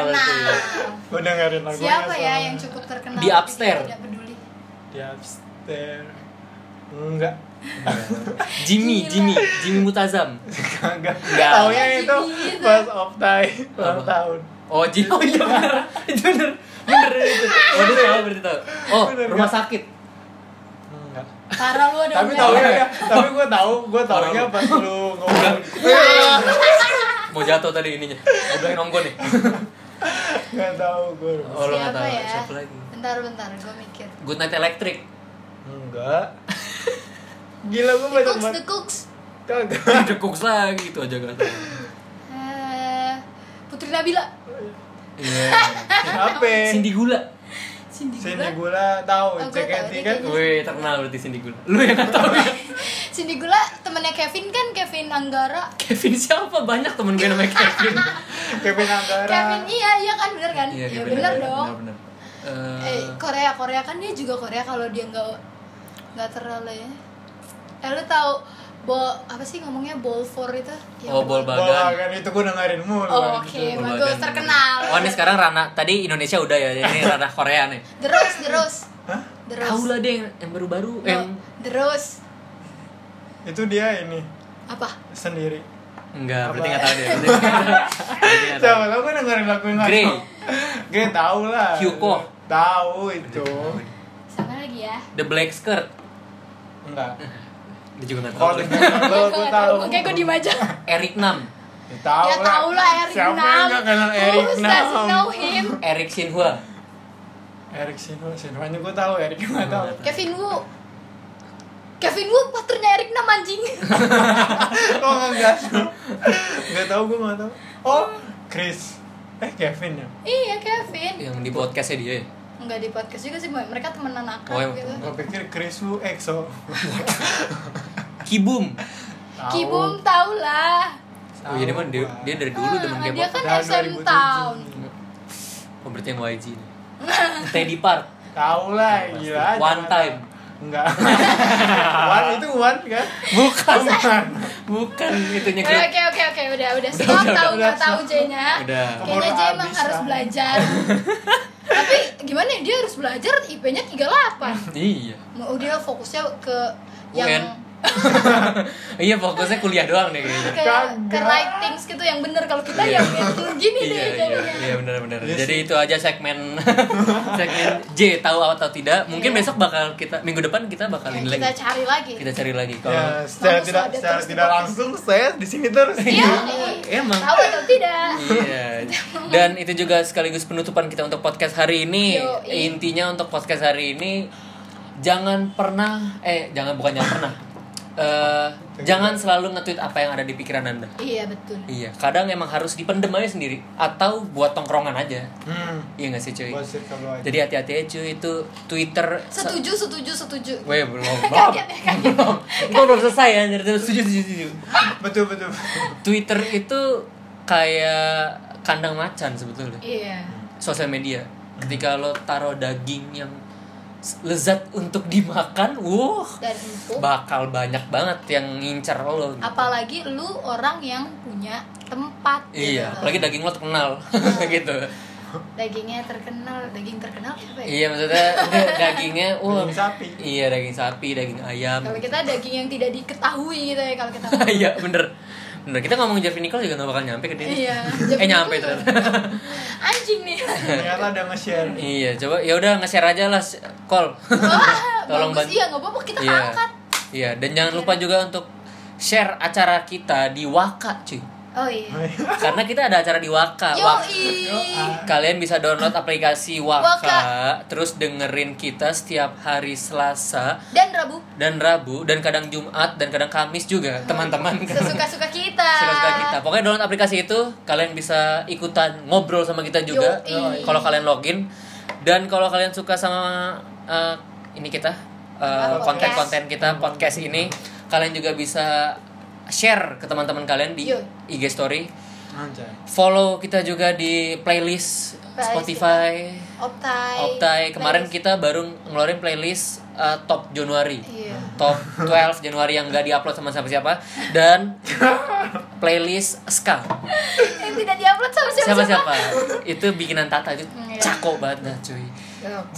gue dengerin lagu Siapa ya yang cukup terkenal Di Upstairs. kita Tidak peduli di upstairs enggak Jimmy, Gila. Jimmy, Jimmy Mutazam. kagak Nggak. taunya itu pas of time ulang Apa? tahun Oh, Jimmy. Oh iya bener. Itu bener. Bener itu. Oh, dia tahu berarti tahu. Oh, rumah sakit. Parah lu ada Tapi tahu ya, tapi gue tahu, gue taunya Parah. pas lu ngomong. Mau jatuh tadi ininya. Udah nonggo nih. Enggak tahu gue. Oh, lo nggak Siapa tahu. ya? Siapa lagi? Bentar bentar, gue mikir. Good Night Electric. Enggak. Gila gue The banyak Cooks, banget. The Cooks. Kagak. The Cooks lagi itu aja kan. Eh, Putri Nabila. Iya. Apa? Cindy Gula. Cindy Gula. gula tahu, Oh, dia kan. Wih, terkenal berarti Cindy Gula. Lu yang nggak tahu ya? Cindy Gula temennya Kevin kan, Kevin Anggara. Kevin siapa? Banyak temen gue namanya Kevin. Kevin Anggara. Kevin iya iya kan bener kan? Iya Kevin. bener dong. Bener, bener. Eh Eh, Korea Korea kan dia juga Korea kalau dia nggak nggak terlalu ya. Eh lu tahu bol apa sih ngomongnya ball four itu? Yang Oh, ball ball- Bagan. Bagan. kan itu gue dengerin mulu. Oh. Oke, Ball bagus Bagan. terkenal. Oh, ini sekarang Rana. Tadi Indonesia udah ya. Ini Rana Korea nih. Terus terus Hah? terus. Tahu lah dia yang, yang baru-baru. No, Yang terus Itu dia ini apa? sendiri. enggak, Apa? berarti enggak tahu dia. Berarti berarti nggak tahu. Siapa tau gue dengerin lagu yang Grey. tahu. Gue tahu lah. Hyuko. Tahu itu. Sama lagi ya. The Black Skirt. Enggak. Dia juga enggak Kalau tahu. denger lo gue tahu. Oke, gue diem aja. Eric Nam. Ya, tahu ya tahu lah Eric Siapa Nam. yang gak kenal Eric Who doesn't know Nam? him? Eric Shinhwa. Eric Sinho, Sinhoanya gue tahu, Eric nggak tahu. Kevin Wu. Kevin Wu partnernya Eric Nam anjing. Kok nggak tahu? Nggak tahu gue nggak tahu. Oh, Chris. Eh Kevin ya. iya, Kevin. Yang di podcastnya dia ya? Enggak di podcast juga sih, mereka temenan akrab Oh, gitu. Gue pikir Chris Wu EXO. Kibum. Tahu. Kibum tau lah. Oh iya dia mah dia, dia dari dulu demen Ah, dia K-pop. kan SM 2007. Town. Oh berarti yang YG nih. Teddy Park. Tahu lah, gila. One time. Enggak. one itu one kan? Bukan. Bukan. Bukan itunya Oke oke oke oke udah udah stop udah, tahu udah, nggak tahu. J-nya. Udah. Kayaknya J emang harus belajar. Tapi gimana ya dia harus belajar IP-nya 38. Iya. Mau dia fokusnya ke yang UN. iya fokusnya kuliah doang deh kayaknya. ke, ke writings gitu yang bener kalau kita Iya. yang gitu gini iya, nih iya, jadinya. iya benar benar. Iya Jadi sih. itu aja segmen segmen J tahu atau tidak. Mungkin Iya. besok bakal kita minggu depan kita bakal Ya, ini kita cari lagi. Kita cari lagi kalau Ya, secara tidak secara tidak langsung saya di sini terus. Iya. Emang. Tahu atau tidak? Iya. Dan itu juga sekaligus penutupan kita untuk podcast hari ini. Intinya untuk podcast hari ini jangan pernah eh jangan bukan jangan pernah. Eh jangan selalu nge-tweet apa yang ada di pikiran Anda. Iya betul. Iya, kadang emang harus dipendem aja sendiri atau buat tongkrongan aja. Hmm. Iya gak sih cuy? Jadi hati-hati aja cuy itu Twitter Setuju setuju setuju. Weh belum belum Kaget ya, kaget. belum belum selesai ya jadi setuju setuju setuju Betul betul. Twitter itu kayak kandang macan sebetulnya Iya. sosial media ketika lo taruh daging yang lezat untuk dimakan, wuh Dan itu bakal banyak banget yang ngincar lo. gitu. apalagi lu orang yang punya tempat Iya, gitu. apalagi daging lo terkenal gitu. dagingnya terkenal daging terkenal apa ya Iya maksudnya da- dagingnya, wah. Daging sapi. Iya daging sapi, daging ayam. kalau kita daging yang tidak diketahui gitu ya kalau kita Iya bener, bener. Kita ngomong Jeffrey Nicole juga gak bakal nyampe ke dia. iya eh nyampe tuh. anjing nih Ternyata ada nge-share. iya, coba ya udah nge-share aja lah, call. Wah, Tolong bagus bantu. iya nggak apa-apa kita Iya. angkat Iya, dan jangan lupa juga untuk share acara kita di Waka, cuy. Oh iya. Karena kita ada acara di Waka. Wak- Yoi. Kalian bisa download aplikasi Waka, Waka. terus dengerin kita setiap hari Selasa. Dan Rabu. Dan Rabu. Dan kadang Jumat. Dan kadang Kamis juga, teman-teman. sesuka-suka kita. Suka-suka kita. Pokoknya download aplikasi itu, kalian bisa ikutan ngobrol sama kita juga. Kalau kalian login. Dan kalau kalian suka sama uh, ini kita uh, Apa, konten-konten kita podcast ini, kalian juga bisa share ke teman-teman kalian di Yoi. IG story. Anjay. Follow kita juga di playlist Playlist Spotify, Optai Optai. Kemarin Playlist. kita baru ngeluarin playlist uh, top Januari. iya Top 12 Januari yang gak diupload sama siapa-siapa dan playlist ska. yang tidak diupload sama siapa Siapa-siapa? Itu bikinan Tata itu iya. cakep banget dah cuy.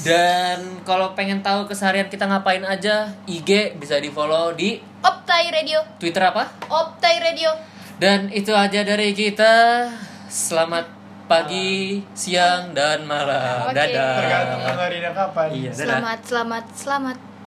Dan kalau pengen tahu keseharian kita ngapain aja, IG bisa di-follow di Optai Radio Twitter apa? Optai Radio Dan itu aja dari kita. Selamat pagi, siang dan malam. Oke. Dadah. tergantung dengerinnya kapan Iya, dadah. Selamat, selamat, selamat